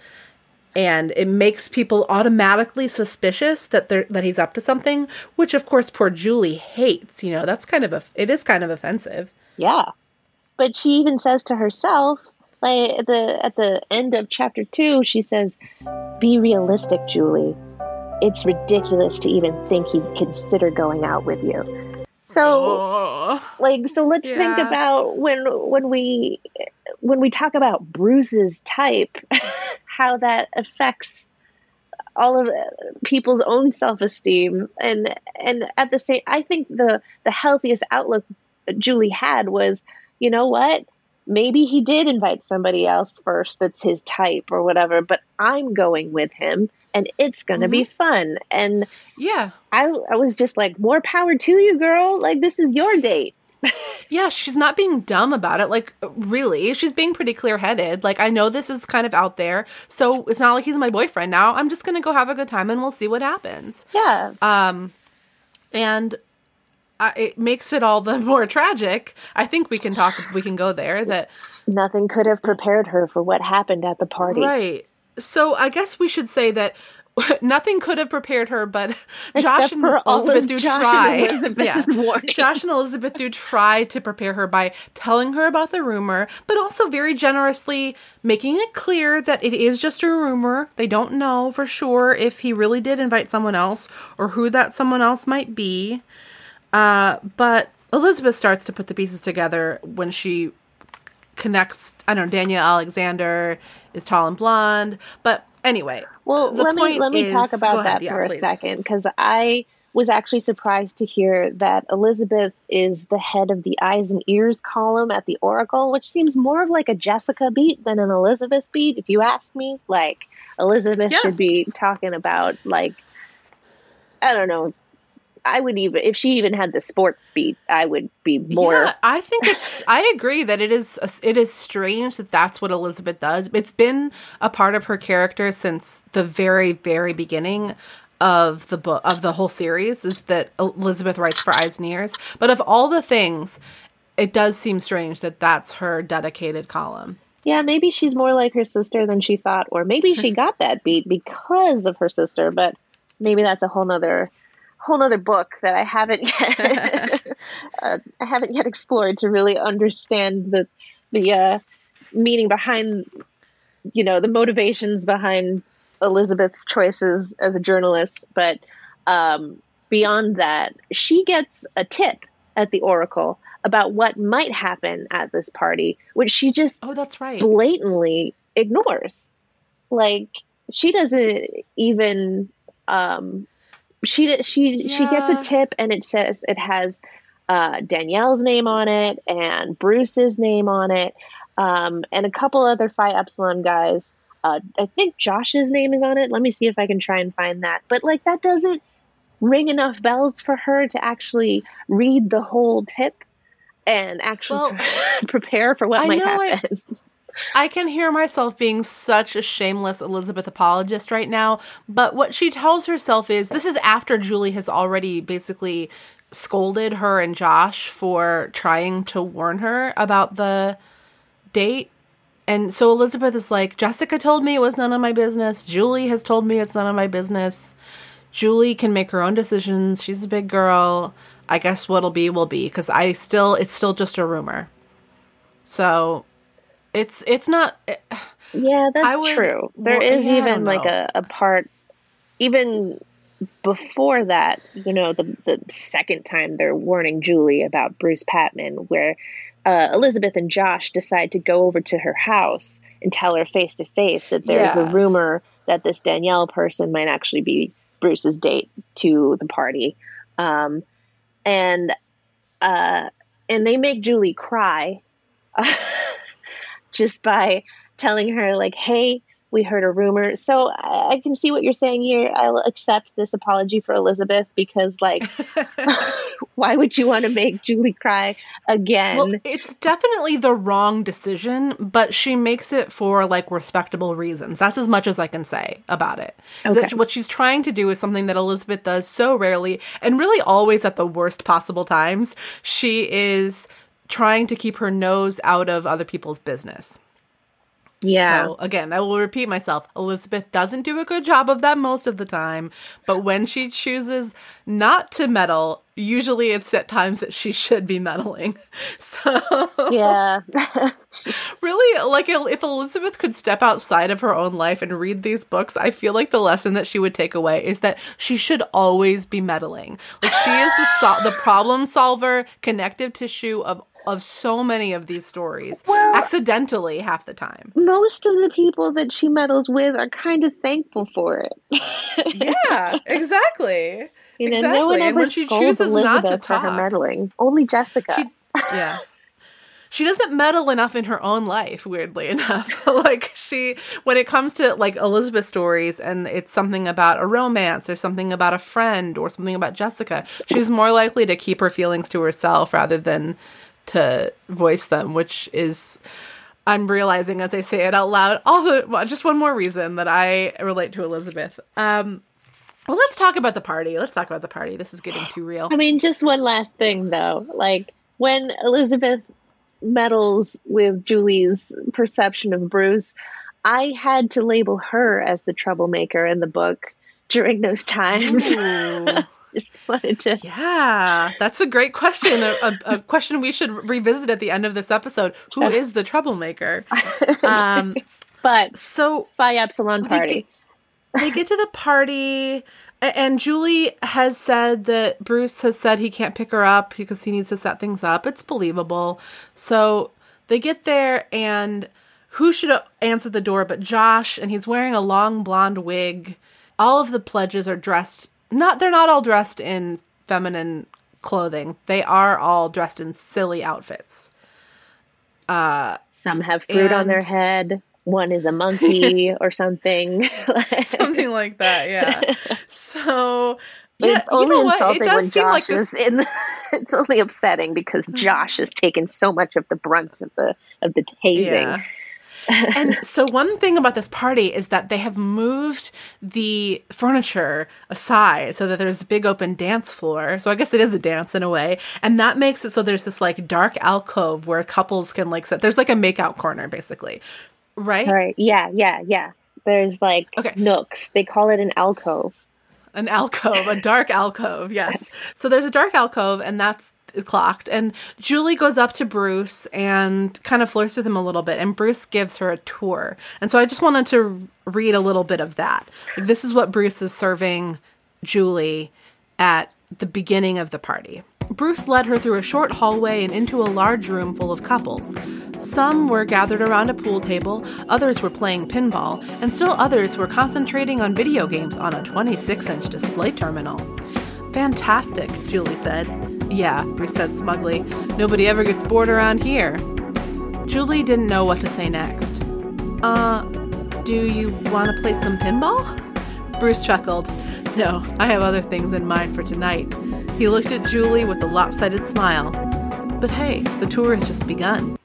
And it makes people automatically suspicious that they're that he's up to something, which of course poor Julie hates. You know, that's kind of a it is kind of offensive. yeah, but she even says to herself, like at the at the end of chapter two, she says, "Be realistic, Julie. It's ridiculous to even think he'd consider going out with you." So. Oh. like so let's think about when when we when we talk about Bruce's type, [LAUGHS] how that affects all of people's own self-esteem and and at the same I think the the healthiest outlook Julie had was, you know what? Maybe he did invite somebody else first that's his type or whatever, but I'm going with him and it's going to be fun. And Yeah. I I was just like, more power to you, girl. Like this is your date. [LAUGHS] Yeah, she's not being dumb about it. Like, really, she's being pretty clear headed. Like, I know this is kind of out there, so it's not like he's my boyfriend now. I'm just gonna go have a good time and we'll see what happens. Yeah. Um, and I, it makes it all the [LAUGHS] more tragic. I think we can talk. We can go there. That Nothing could have prepared her for what happened at the party. right. So I guess we should say that. [LAUGHS] Nothing could have prepared her, but Josh Except and Elizabeth do Josh try. Elizabeth's. Josh and Elizabeth do try to prepare her by telling her about the rumor, but also very generously making it clear that it is just a rumor. They don't know for sure if he really did invite someone else or who that someone else might be. Uh, but Elizabeth starts to put the pieces together when she connects. I don't know. Daniel Alexander is tall and blonde, but anyway. Well, let me let me is- talk about ahead, that yeah, for a please. second because I was actually surprised to hear that Elizabeth is the head of the eyes and ears column at the Oracle, which seems more of like a Jessica beat than an Elizabeth beat, if you ask me. Like Elizabeth Yeah. should be talking about like I don't know. I would even if she even had the sports beat, I would be more. Yeah, I think it's. I agree that it is. It is strange that that's what Elizabeth does. It's been a part of her character since the very, very beginning of the book of the whole series. Is that Elizabeth writes for Eyes and Ears? But of all the things, it does seem strange that that's her dedicated column. Yeah, maybe she's more like her sister than she thought, or maybe she [LAUGHS] got that beat because of her sister, but maybe that's a whole nother whole other book that I haven't yet [LAUGHS] [LAUGHS] uh, I haven't yet explored to really understand the the uh, meaning behind you know the motivations behind Elizabeth's choices as a journalist. But um, beyond that, she gets a tip at the Oracle about what might happen at this party, which she just Oh, that's right. blatantly ignores. Like she doesn't even um she she she gets a tip and it says it has uh Danielle's name on it and Bruce's name on it um and a couple other Phi Epsilon guys. Uh I think Josh's name is on it. Let me see if I can try and find that. But like that doesn't ring enough bells for her to actually read the whole tip and actually Well, [LAUGHS] prepare for what I might know I- happen. I can hear myself being such a shameless Elizabeth apologist right now, but what she tells herself is this is after Julie has already basically scolded her and Josh for trying to warn her about the date. And so Elizabeth is like, Jessica told me it was none of my business. Julie has told me it's none of my business. Julie can make her own decisions. She's a big girl. I guess what'll be will be because I still, it's still just a rumor. So it's it's not Yeah, that's would- true. There well, is yeah, even like a, a part, even before that, you know, the, the second time they're warning Julie about Bruce Patman, where uh, Elizabeth and Josh decide to go over to her house and tell her face to face that there's Yeah. a rumor that this Danielle person might actually be Bruce's date to the party. Um, and uh, and they make Julie cry [LAUGHS] just by telling her like, "Hey, we heard a rumor." So I, I can see what you're saying here. I'll accept this apology for Elizabeth because, like, [LAUGHS] [LAUGHS] why would you want to make Julie cry again? well, it's definitely the wrong decision, but she makes it for like respectable reasons. That's as much as I can say about it. Is that what she's trying to do is something that Elizabeth does so rarely and really always at the worst possible times. She is trying to keep her nose out of other people's business. yeah, So again, I will repeat myself. Elizabeth doesn't do a good job of that most of the time, but when she chooses not to meddle, usually it's at times that she should be meddling. [LAUGHS] So yeah, [LAUGHS] really, like if Elizabeth could step outside of her own life and read these books, I feel like the lesson that she would take away is that she should always be meddling. Like she is the sol- the problem solver, connective tissue of of so many of these stories Well- accidentally half the time. Most of the people that she meddles with are kind of thankful for it. [LAUGHS] Yeah, exactly. You know, no one Exactly, and ever when she chooses not to for her talk. meddling. Only Jessica. She, yeah. She doesn't meddle enough in her own life, weirdly [LAUGHS] enough. like she when it comes to like Elizabeth stories and it's something about a romance or something about a friend or something about Jessica, she's more likely to keep her feelings to herself rather than to voice them, which is I'm realizing as I say it out loud all the just one more reason that I relate to Elizabeth. Um well, let's talk about the party. Let's talk about the party. This is getting too real. I mean, just one last thing though. Like when Elizabeth meddles with Julie's perception of Bruce, I had to label her as the troublemaker in the book during those times. [LAUGHS] [LAUGHS] Just wanted to. Yeah, that's a great question. A, a, a question we should revisit at the end of this episode. Who is the troublemaker? [LAUGHS] Um, But so Phi Epsilon they party. get, they get to the party, and Julie has said that Bruce has said he can't pick her up because he needs to set things up. It's believable. So they get there, and who should answer the door but Josh? And he's wearing a long blonde wig. All of the pledges are dressed not they're not all dressed in feminine clothing. They are all dressed in silly outfits. Some have fruit on their head. One is a monkey [LAUGHS] or something. [LAUGHS] Something like that, yeah. So yeah, it's you only know what? It insulting does when seem Josh like this is in. [LAUGHS] it's only upsetting because Josh has taken so much of the brunt of the of the tasing. Yeah. And [LAUGHS] so one thing about this party is that they have moved the furniture aside so that there's a big open dance floor. So I guess it is a dance in a way. And that makes it so there's this like dark alcove where couples can like sit. There's like a makeout corner basically. Right? Right. Yeah, yeah, yeah. There's like Okay. nooks. They call it an alcove. An alcove, a dark alcove, yes. [LAUGHS] So there's a dark alcove, and that's clocked. And Julie goes up to Bruce and kind of flirts with him a little bit, and Bruce gives her a tour. And so I just wanted to read a little bit of that. This is what Bruce is serving Julie at the beginning of the party. Bruce led her through a short hallway and into a large room full of couples. Some were gathered around a pool table, others were playing pinball, and still others were concentrating on video games on a 26 inch display terminal. Fantastic, Julie said. Yeah, Bruce said smugly. Nobody ever gets bored around here. Julie didn't know what to say next. Uh, do you want to play some pinball? Bruce chuckled. No, I have other things in mind for tonight. He looked at Julie with a lopsided smile. But hey, the tour has just begun.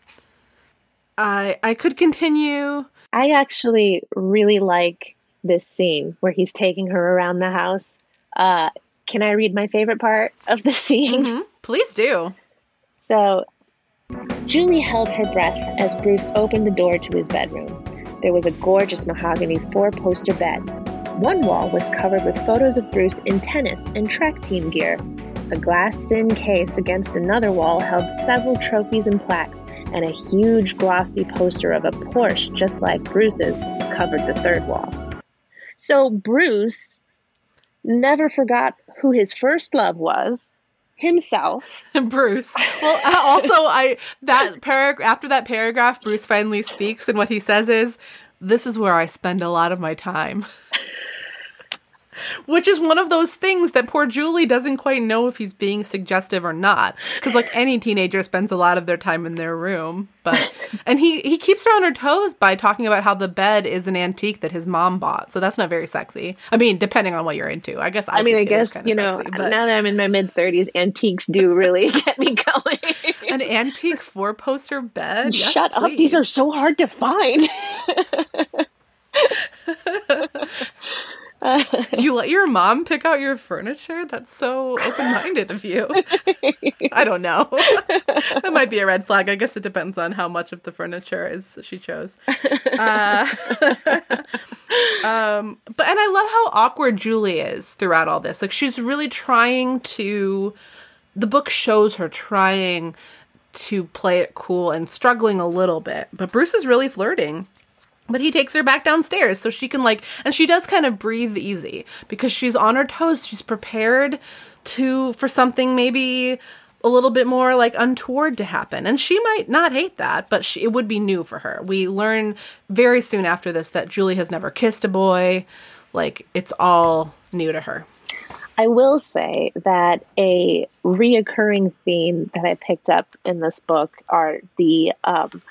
I I could continue. I actually really like this scene where he's taking her around the house. Uh, can I read my favorite part of the [LAUGHS] scene? Hmm? Please do. So, Julie held her breath as Bruce opened the door to his bedroom. There was a gorgeous mahogany four poster bed. One wall was covered with photos of Bruce in tennis and track team gear. A glassed in case against another wall held several trophies and plaques, and a huge glossy poster of a Porsche just like Bruce's covered the third wall. So, Bruce never forgot who his first love was himself. [LAUGHS] Bruce. Well, uh, also, I that paragraph after that paragraph, Bruce finally speaks, and what he says is, "This is where I spend a lot of my time." [LAUGHS] Which is one of those things that poor Julie doesn't quite know if he's being suggestive or not. Because like any teenager spends a lot of their time in their room, but [LAUGHS] and he he keeps her on her toes by talking about how the bed is an antique that his mom bought. So that's not very sexy. I mean, depending on what you're into, I guess. I, I mean, I think it is guess you know. sexy, but- now that I'm in my mid thirties, antiques do really [LAUGHS] get me going. an antique four poster bed. Yes, Shut up! These are so hard to find. [LAUGHS] [LAUGHS] You let your mom pick out your furniture? That's so open minded of you. I don't know. [LAUGHS] that might be a red flag. I guess it depends on how much of the furniture is she chose. Uh, [LAUGHS] um, but and I love how awkward Julie is throughout all this. Like she's really trying to. The book shows her trying to play it cool and struggling a little bit, but Bruce is really flirting. But he takes her back downstairs so she can like and she does kind of breathe easy because she's on her toes. She's prepared to for something maybe a little bit more like untoward to happen. And she might not hate that, but she, it would be new for her. We learn very soon after this that Julie has never kissed a boy. Like it's all new to her. I will say that a reoccurring theme that I picked up in this book are the um,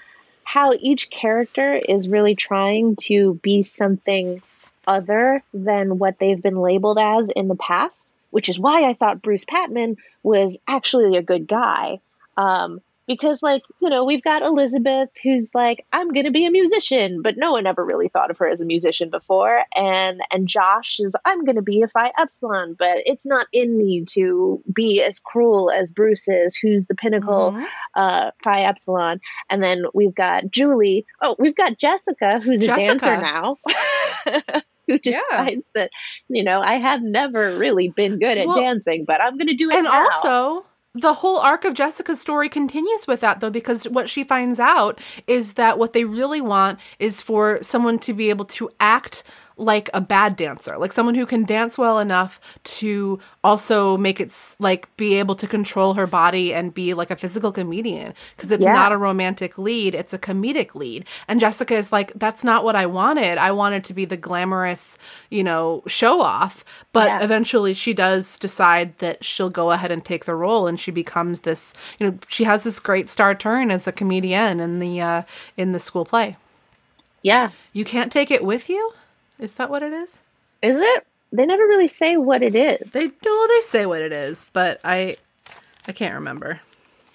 how each character is really trying to be something other than what they've been labeled as in the past, which is why I thought Bruce Patman was actually a good guy. Um, because like you know we've got elizabeth who's like i'm going to be a musician but no one ever really thought of her as a musician before and and josh is i'm going to be a phi epsilon but it's not in me to be as cruel as bruce is who's the pinnacle Mhm. uh phi epsilon and then we've got julie oh we've got jessica who's a dancer now [LAUGHS] who Yeah. decides that you know i have never really been good at Well, dancing but i'm going to do it and now. also the whole arc of Jessica's story continues with that though because what she finds out is that what they really want is for someone to be able to act like a bad dancer, like someone who can dance well enough to also make it like be able to control her body and be like a physical comedian because it's Yeah. not a romantic lead, it's a comedic lead. And Jessica is like that's not what I wanted. I wanted to be the glamorous, you know, show off, but Yeah. eventually she does decide that she'll go ahead and take the role and she becomes this, you know, she has this great star turn as a comedian in the uh in the school play. yeah You can't take it with you? Is that what it is? Is it? They never really say what it is. They no, they say what it is, but I I can't remember.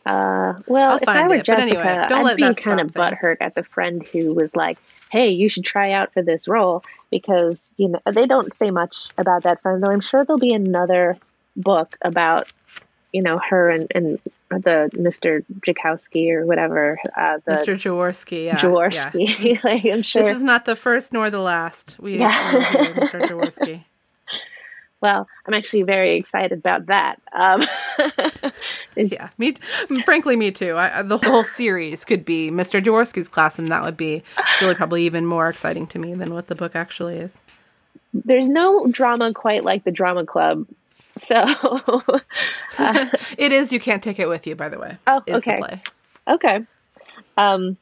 Uh, well, I'll if I were it, Jessica, anyway, don't I'd be kind of butthurt at the friend who was like, "Hey, you should try out for this role," because you know they don't say much about that friend. Though I'm sure there'll be another book about you know her and, and the Mr. Jakowski or whatever uh, the Mr. Jaworski, yeah. yeah. Jaworski. [LAUGHS] like I'm sure. This is not the first nor the last. We Yeah. Mr. Jaworski. [LAUGHS] well, I'm actually very excited about that. Um, [LAUGHS] Yeah, me. t- Frankly, me too. I, I- the whole series could be Mr. Jaworski's class, and that would be really probably even more exciting to me than what the book actually is. there's no drama quite like the drama club. So [LAUGHS] [LAUGHS] It is. You can't take it with you. By the way. Oh, is okay. The play. Okay. Um,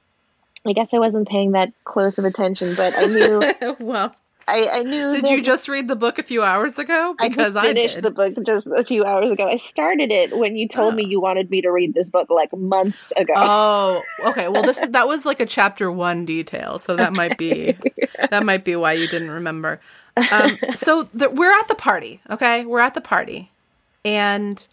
I guess I wasn't paying that close of attention, but I knew. [LAUGHS] well, I, I knew. did that you just read the book a few hours ago? I Because I, finished did. the book just a few hours ago. I started it when you told me Oh. you wanted me to read this book like months ago. Oh, okay. Well, this that was like a chapter one detail, so that might be that might be why you didn't remember. Um, [LAUGHS] so the, we're at the party. Okay, we're at the party, and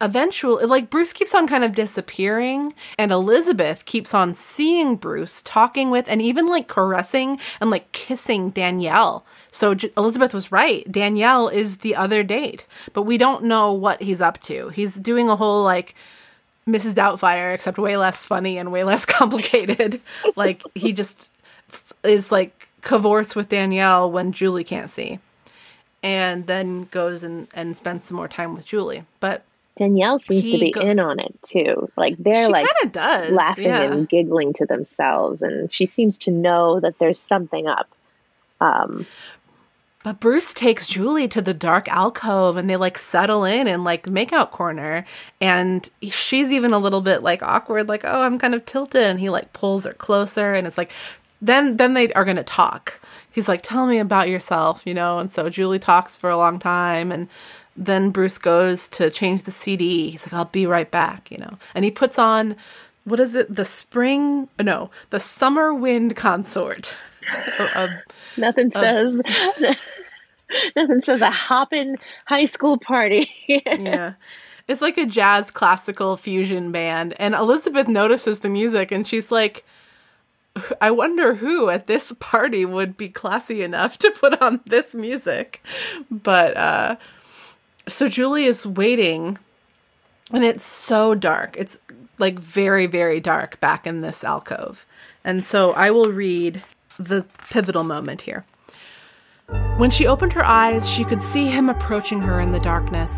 eventually, like Bruce keeps on kind of disappearing, and Elizabeth keeps on seeing Bruce talking with and even like caressing and like kissing Danielle. So J- Elizabeth was right. Danielle is the other date, but we don't know what he's up to. He's doing a whole like. Mrs. Doubtfire, except way less funny and way less [LAUGHS] complicated. like he just f- is like cavorts with Danielle when Julie can't see, and then goes and and spends some more time with Julie. But Danielle seems to be go- in on it too. Like they're like does laughing yeah. and giggling to themselves, and she seems to know that there's something up. Um, But Bruce takes Julie to the dark alcove and they like settle in and like makeout corner. And she's even a little bit like awkward, like, oh, I'm kind of tilted. And he like pulls her closer and it's like, then then they are gonna talk. He's like, tell me about yourself, you know. And so Julie talks for a long time and then Bruce goes to change the CD. He's like, I'll be right back, you know. And he puts on what is it? The spring no, the summer wind consort. [LAUGHS] A- a- nothing says. [LAUGHS] nothing says a hoppin' high school party. [LAUGHS] yeah. It's like a jazz classical fusion band. And Elizabeth notices the music and she's like, I wonder who at this party would be classy enough to put on this music. But uh so Julie is waiting and it's so dark. It's like very, very dark back in this alcove. And so I will read the pivotal moment here. When she opened her eyes, she could see him approaching her in the darkness.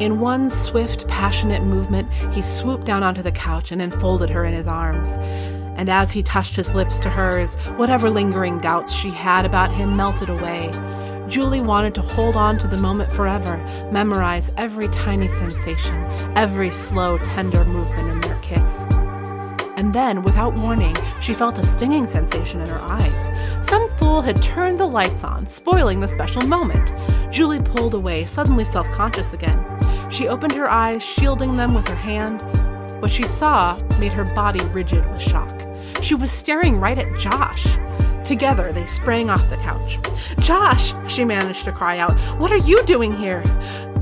In one swift, passionate movement, he swooped down onto the couch and enfolded her in his arms. And as he touched his lips to hers, whatever lingering doubts she had about him melted away. Julie wanted to hold on to the moment forever, memorize every tiny sensation, every slow, tender movement in their kiss. And then, without warning, she felt a stinging sensation in her eyes. Some fool had turned the lights on, spoiling the special moment. Julie pulled away, suddenly self conscious again. She opened her eyes, shielding them with her hand. What she saw made her body rigid with shock. She was staring right at Josh. Together, they sprang off the couch. Josh, she managed to cry out, what are you doing here?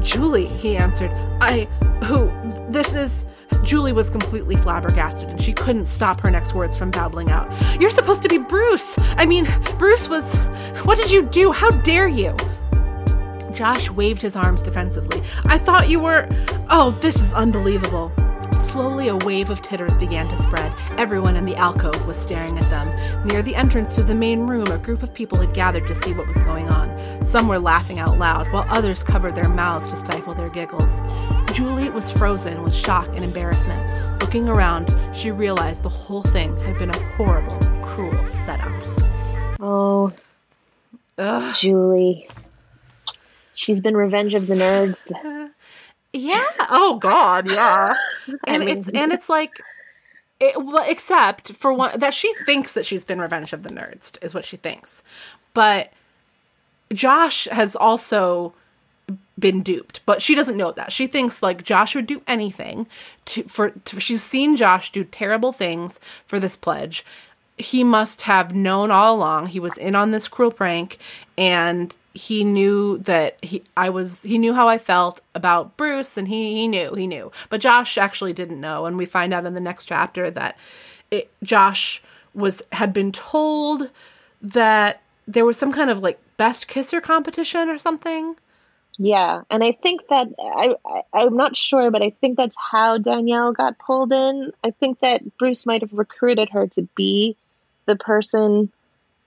Julie, he answered. I. Who? This is. Julie was completely flabbergasted and she couldn't stop her next words from babbling out. You're supposed to be Bruce! I mean, Bruce was. What did you do? How dare you? Josh waved his arms defensively. I thought you were. Oh, this is unbelievable. Slowly, a wave of titters began to spread. Everyone in the alcove was staring at them. Near the entrance to the main room, a group of people had gathered to see what was going on. Some were laughing out loud, while others covered their mouths to stifle their giggles. Julie was frozen with shock and embarrassment. Looking around, she realized the whole thing had been a horrible, cruel setup. Oh, Ugh. Julie. She's been Revenge of the [LAUGHS] Nerds. Yeah. Oh God. Yeah. [LAUGHS] And mean- it's and it's like, it, well, except for one that she thinks that she's been Revenge of the Nerds is what she thinks, but Josh has also been duped, but she doesn't know that. She thinks like Josh would do anything to for to, she's seen Josh do terrible things for this pledge. He must have known all along he was in on this cruel prank and he knew that he I was he knew how I felt about Bruce and he he knew he knew. But Josh actually didn't know and we find out in the next chapter that it, Josh was had been told that there was some kind of like best kisser competition or something. Yeah, and I think that I, I I'm not sure, but I think that's how Danielle got pulled in. I think that Bruce might have recruited her to be the person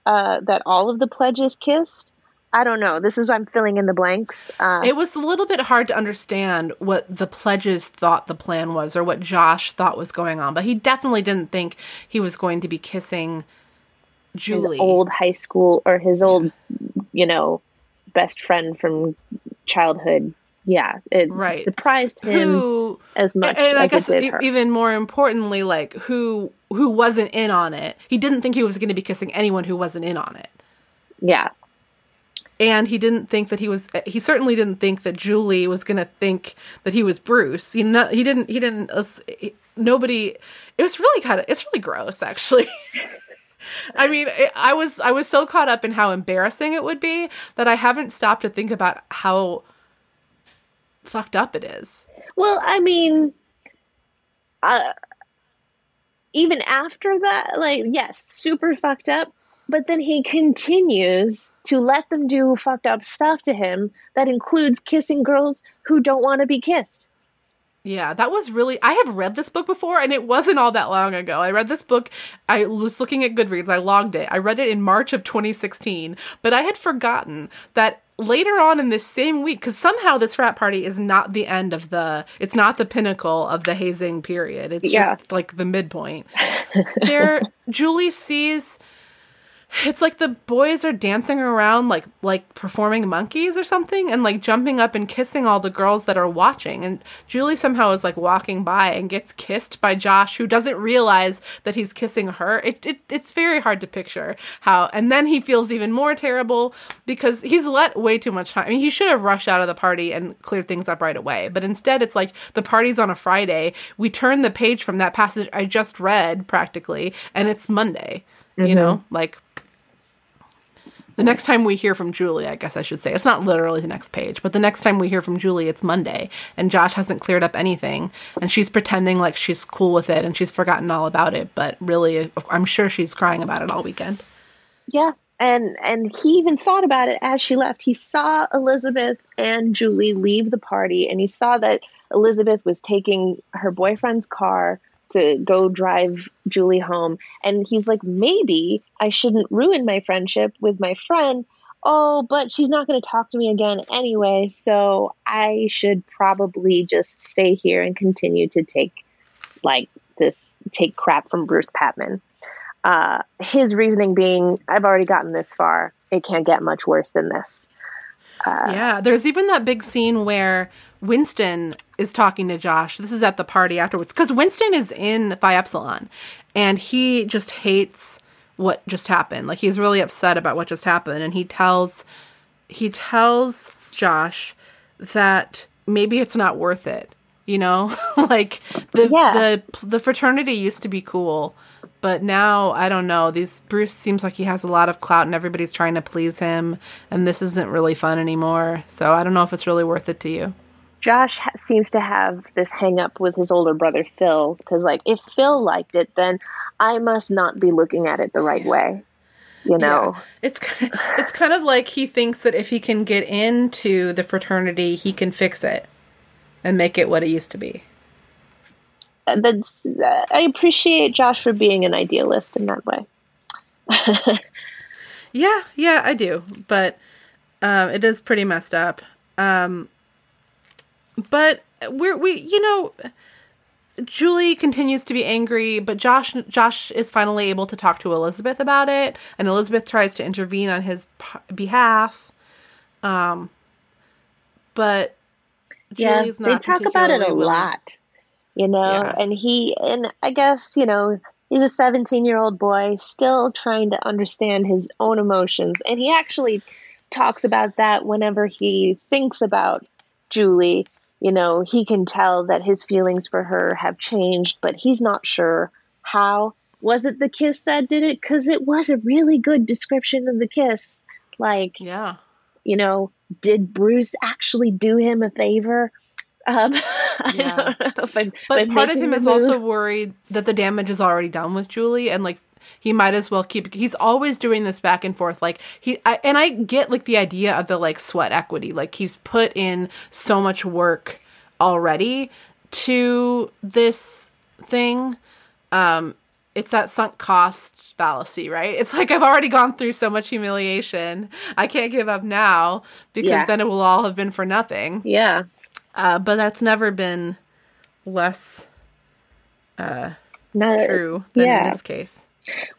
uh, that all of the pledges kissed. I don't know. This is I'm filling in the blanks. Uh, It was a little bit hard to understand what the pledges thought the plan was or what Josh thought was going on, but he definitely didn't think he was going to be kissing his Julie. old high school or his old, you know, best friend from childhood. Yeah, it Right. surprised him who as much and I as guess e- even more importantly, like who who wasn't in on it. He didn't think he was going to be kissing anyone who wasn't in on it. yeah, and he didn't think that he was he certainly didn't think that Julie was going to think that he was Bruce. He not, he didn't he didn't uh, nobody it was really kind of it's really gross actually. [LAUGHS] I mean, I was I was so caught up in how embarrassing it would be that I haven't stopped to think about how fucked up it is. Well, I mean, uh, even after that, like, yes, super fucked up. But then he continues to let them do fucked up stuff to him that includes kissing girls who don't want to be kissed. Yeah, that was really. I have read this book before, and it wasn't all that long ago. I read this book. I was looking at Goodreads. I logged it. I read it in March of 2016, but I had forgotten that later on in this same week, because somehow this frat party is not the end of the. It's not the pinnacle of the hazing period. It's Yeah. just like the midpoint. there, [LAUGHS] Julie sees it's like the boys are dancing around like like performing monkeys or something and like jumping up and kissing all the girls that are watching. And Julie somehow is like walking by and gets kissed by Josh who doesn't realize that he's kissing her. It, it it's very hard to picture how and then he feels even more terrible because he's let way too much time. I mean he should have rushed out of the party and cleared things up right away but instead it's like the party's on a Friday. We turn the page from that passage I just read practically and it's Monday you mm-hmm. know? Like the next time we hear from Julie, I guess I should say, it's not literally the next page, but the next time we hear from Julie, it's Monday, and Josh hasn't cleared up anything, and she's pretending like she's cool with it and she's forgotten all about it, but really, I'm sure she's crying about it all weekend. Yeah. And and he even thought about it as she left. He saw Elizabeth and Julie leave the party and he saw that Elizabeth was taking her boyfriend's car to go drive Julie home and he's like maybe I shouldn't ruin my friendship with my friend. Oh, but she's not going to talk to me again anyway, so I should probably just stay here and continue to take like this take crap from Bruce Patman uh, his reasoning being, I've already gotten this far. It can't get much worse than this. Yeah, there's even that big scene where Winston is talking to Josh. This is at the party afterwards because Winston is in Phi Epsilon and he just hates what just happened. Like he's really upset about what just happened and he tells he tells Josh that maybe it's not worth it. You know, [LAUGHS] like the Yeah. the the fraternity used to be cool, but now I don't know. These Bruce seems like he has a lot of clout and everybody's trying to please him, and this isn't really fun anymore. So I don't know if it's really worth it to you. Josh ha- seems to have this hang up with his older brother Phil because, like, if Phil liked it, then I must not be looking at it the right way. You know? Yeah. It's ki- [LAUGHS] it's kind of like he thinks that if he can get into the fraternity, he can fix it and make it what it used to be. And That's uh, I appreciate Josh for being an idealist in that way. [LAUGHS] Yeah, yeah, I do, but um, it is pretty messed up. Um, but we're we you know, Julie continues to be angry, but Josh Josh is finally able to talk to Elizabeth about it, and Elizabeth tries to intervene on his p- behalf. Um, but Julie's they not talk about it a willing- lot, you know. Yeah. And he and I guess you know he's a 17 year old boy still trying to understand his own emotions, and he actually talks about that whenever he thinks about Julie. You know, he can tell that his feelings for her have changed, but he's not sure how. Was it the kiss that did it? Because it was a really good description of the kiss. Like, Yeah. you know, did Bruce actually do him a favor? Um, [LAUGHS] Yeah. but, But part of him is move- also worried that the damage is already done with Julie, and like he might as well keep. He's always doing this back and forth. Like he, I, and I get like the idea of the like sweat equity. Like he's put in so much work already to this thing. Um, it's that sunk cost fallacy, right? It's like I've already gone through so much humiliation. I can't give up now because Yeah. then it will all have been for nothing. yeah, Uh, but that's never been less not true than yeah. in this case.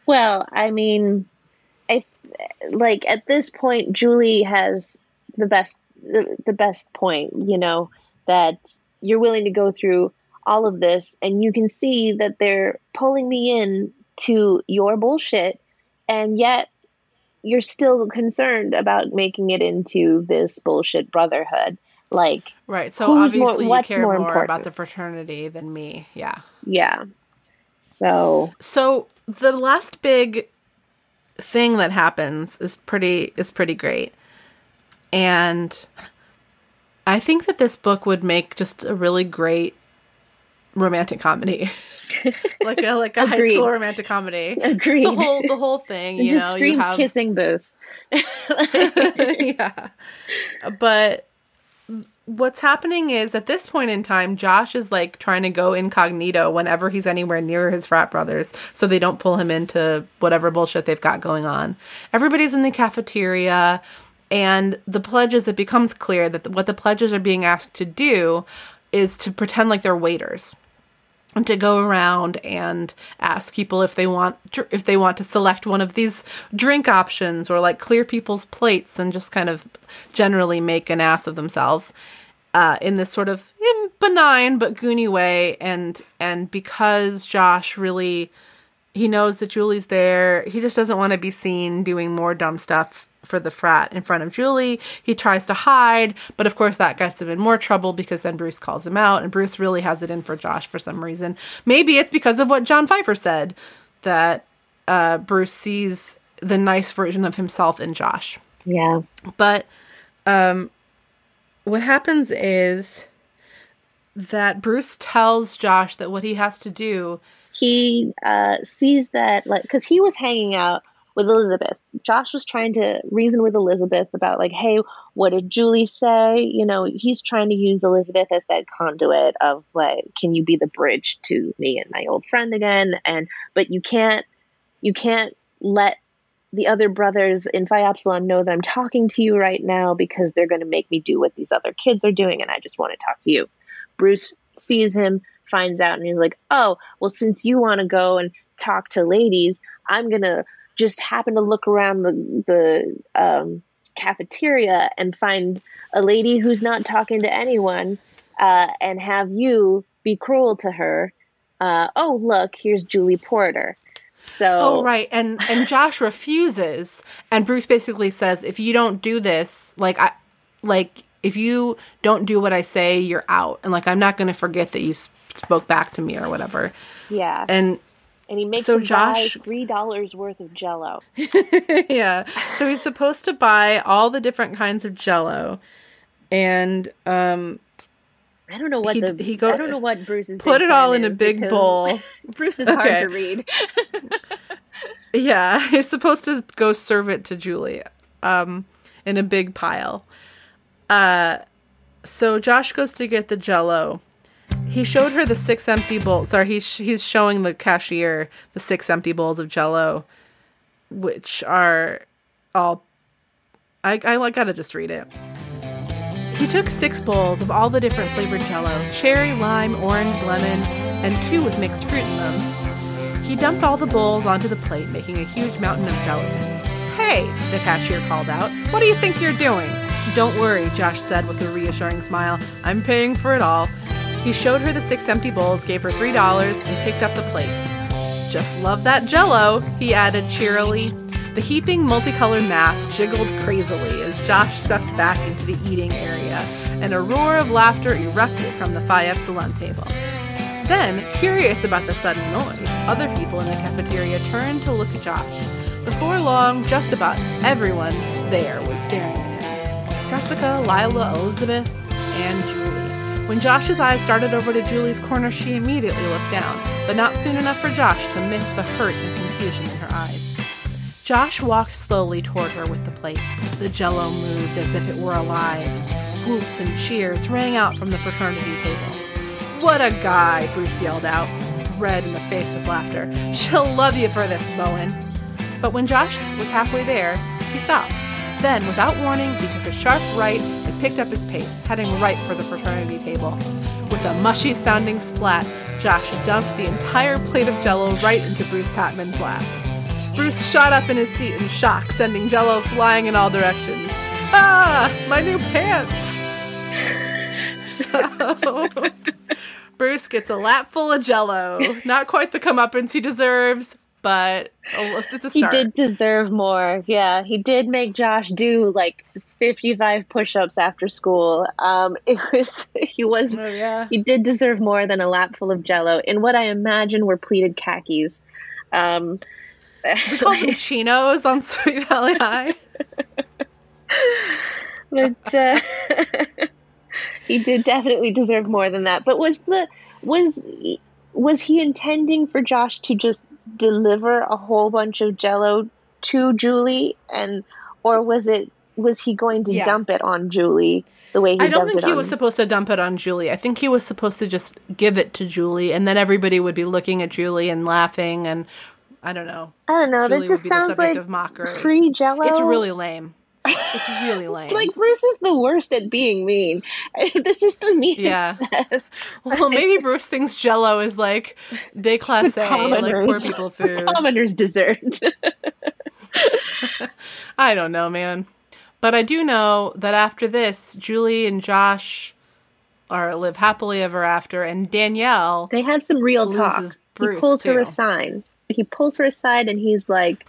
Well, I mean, I like at this point, Julie has the best the, the best point. You know that you're willing to go through all of this, and you can see that they're pulling me in to your bullshit, and yet you're still concerned about making it into this bullshit brotherhood. Like, Right. So more- obviously what's you care more more, about the fraternity than me. Yeah. yeah. So So the last big thing that happens is pretty is pretty great. And I think that this book would make just a really great romantic comedy. [LAUGHS] like a like a high school romantic comedy. Just Agreed. the whole the whole thing, you just know, you have kissing booth. [LAUGHS] yeah. [LAUGHS] But what's happening is at this point in time, Josh is like trying to go incognito whenever he's anywhere near his frat brothers so they don't pull him into whatever bullshit they've got going on. Everybody's in the cafeteria. And the pledges, it becomes clear that what the pledges are being asked to do is to pretend like they're waiters to go around and ask people if they want if they want to select one of these drink options or like clear people's plates and just kind of generally make an ass of themselves uh, in this sort of benign but goony way. And and because Josh really he knows that Julie's there he just doesn't want to be seen doing more dumb stuff for the frat in front of Julie. He tries to hide, but of course that gets him in more trouble because then Bruce calls him out, and Bruce really has it in for Josh for some reason. Maybe it's because of what John Pfeiffer said that uh, Bruce sees the nice version of himself in Josh. Yeah. But um, what happens is that Bruce tells Josh that what he has to do. he uh, sees that like because he was hanging out with elizabeth. Josh was trying to reason with elizabeth about like hey what did julie say? You know he's trying to use elizabeth as that conduit of like can you be the bridge to me and my old friend again? And but you can't you can't let the other brothers in Phi Epsilon know that I'm talking to you right now because they're going to make me do what these other kids are doing, and I just want to talk to you. Bruce sees him, finds out, and he's like, "Oh, well, since you want to go and talk to ladies, I'm gonna just happen to look around the the um, cafeteria and find a lady who's not talking to anyone uh, and have you be cruel to her. Uh, oh, look, here's Julie Porter. So, Oh right, and and Josh refuses, and Bruce basically says, "If you don't do this, like I, like if you don't do what I say, you're out, and like I'm not going to forget that you spoke back to me or whatever." yeah. And And he makes so Josh- buy three dollars worth of Jello. [LAUGHS] yeah, so he's supposed to buy all the different kinds of Jello, and um, I don't know what He- the he go- I don't know what Bruce's put it all in a big bowl. [LAUGHS] Bruce is Okay. hard to read. [LAUGHS] Yeah, he's supposed to go serve it to Julie um, in a big pile. Uh, so Josh goes to get the jello. He showed her the six empty bowls. Sorry, he's, he's showing the cashier the six empty bowls of jello, which are all. I, I like, gotta just read it. He took six bowls of all the different flavored jello cherry, lime, orange, lemon, and two with mixed fruit in them. He dumped all the bowls onto the plate, making a huge mountain of gelatin. Hey, the cashier called out. What do you think you're doing? Don't worry, Josh said with a reassuring smile. I'm paying for it all. He showed her the six empty bowls, gave her $3, and picked up the plate. Just love that jello, he added cheerily. The heaping multicolored mass jiggled crazily as Josh stepped back into the eating area, and a roar of laughter erupted from the Phi Epsilon table. Then, curious about the sudden noise, other people in the cafeteria turned to look at Josh. Before long, just about everyone there was staring at him. Jessica, Lila, Elizabeth, and Julie. When Josh's eyes darted over to Julie's corner, she immediately looked down, but not soon enough for Josh to miss the hurt and confusion in her eyes. Josh walked slowly toward her with the plate. The jello moved as if it were alive. Whoops and cheers rang out from the fraternity table. What a guy, Bruce yelled out, red in the face with laughter. She'll love you for this, Bowen. But when Josh was halfway there, he stopped. Then, without warning, he took a sharp right and picked up his pace, heading right for the fraternity table. With a mushy sounding splat, Josh dumped the entire plate of jello right into Bruce Patman's lap. Bruce shot up in his seat in shock, sending jello flying in all directions. Ah, my new pants! [LAUGHS] So, Bruce gets a lap full of jello. Not quite the comeuppance he deserves, but it's a He did deserve more. Yeah, he did make Josh do like 55 push-ups after school. Um, [LAUGHS] it was he was Oh, yeah. he did deserve more than a lap full of Jello in what I imagine were pleated khakis. Um, We call them chinos on Sweet Valley High. [LAUGHS] but uh, [LAUGHS] he did definitely deserve more than that. But was the was was he intending for Josh to just deliver a whole bunch of Jello to Julie, and or was it was he going to Yeah. dump it on Julie the way he I don't think he on? was supposed to dump it on Julie. I think he was supposed to just give it to Julie, and then everybody would be looking at Julie and laughing, and I don't know. I don't know. Julie that just would be the sounds like of mockery. free Jello. It's really lame. It's really [LAUGHS] lame. like Bruce is the worst at being mean. [LAUGHS] this is the mean. Yeah. [LAUGHS] Well, maybe Bruce thinks Jello is like déclassé, like poor people food. Commoner's dessert. I don't know, man. But I do know that after this, Julie and Josh are live happily ever after, and Danielle. they have some real talk. Bruce, he pulls her aside. He pulls her aside, and he's like,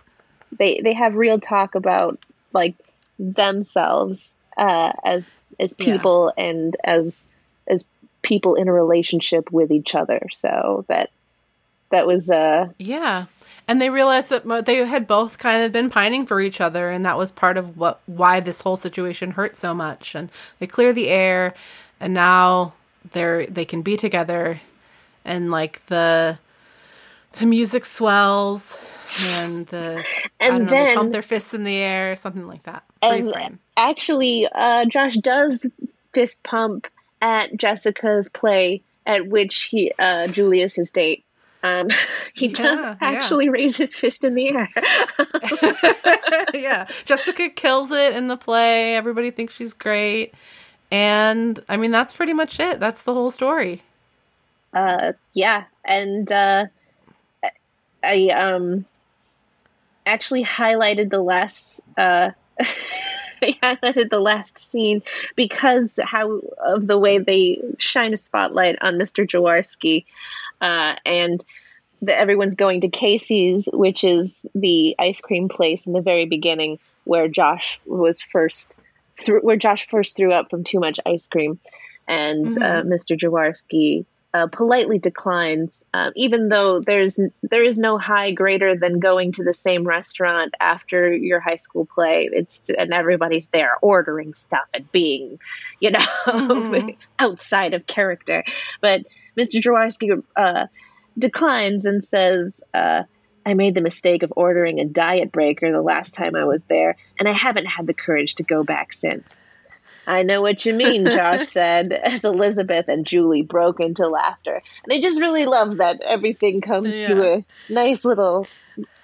they they have real talk about like themselves uh, as as Yeah. people and as as people in a relationship with each other. So that that was uh Yeah. And they realized that they had both kind of been pining for each other, and that was part of what why this whole situation hurt so much. And they clear the air, and now they're they can be together, and like the the music swells, and the And know, they then- pump their fists in the air, something like that. Freeze and frame. actually uh, Josh does fist pump at Jessica's play, at which he uh, his date. Um, [LAUGHS] he Yeah, does yeah. actually raise his fist in the air. [LAUGHS] [LAUGHS] yeah, Jessica kills it in the play. Everybody thinks she's great, and I mean that's pretty much it. That's the whole story. uh, yeah, and uh, I um actually highlighted the last uh, [LAUGHS] highlighted the last scene because how of the way they shine a spotlight on Mr. Jaworski, uh, and the, everyone's going to Casey's, which is the ice cream place in the very beginning where Josh was first, through, where Josh first threw up from too much ice cream, and uh, Mr. Jaworski uh, politely declines, um, even though there's there is no high greater than going to the same restaurant after your high school play. It's and everybody's there ordering stuff and being, you know, [LAUGHS] outside of character. But Mr. Jaworski uh, declines and says. Uh, I made the mistake of ordering a diet breaker the last time I was there, and I haven't had the courage to go back since. I know what you mean, [LAUGHS] Josh said, as Elizabeth and Julie broke into laughter. And I just really love that everything comes to a nice little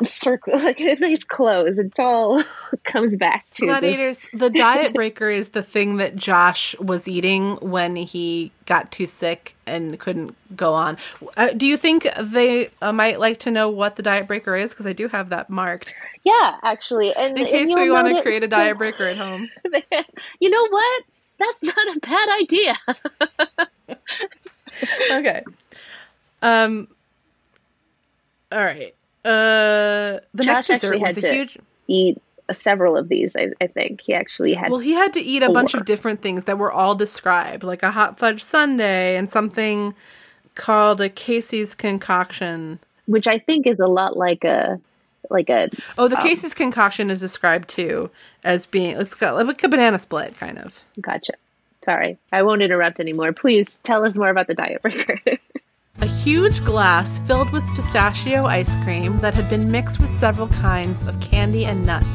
circle, [LAUGHS] like a nice close. It's all [LAUGHS] comes back to. Gladiators, the diet breaker is the thing that Josh was eating when he got too sick and couldn't go on. Uh, do you think they uh, might like to know what the diet breaker is? Because I do have that marked Yeah, actually. And in case we want to create a diet breaker at home. [LAUGHS] you know what? That's not a bad idea. Okay. Um. All right. Uh, the next Josh dessert was a to- huge. Eat several of these, I, I think. He actually had Well, he had to eat a bunch of different things that were all described, like a hot fudge sundae and something called a Casey's concoction. which I think is a lot like a like a Oh, the Casey's concoction is described too as being it's got like a banana split kind of. gotcha. Sorry, I won't interrupt anymore. Please tell us more about the diet breaker. [LAUGHS] A huge glass filled with pistachio ice cream that had been mixed with several kinds of candy and nuts.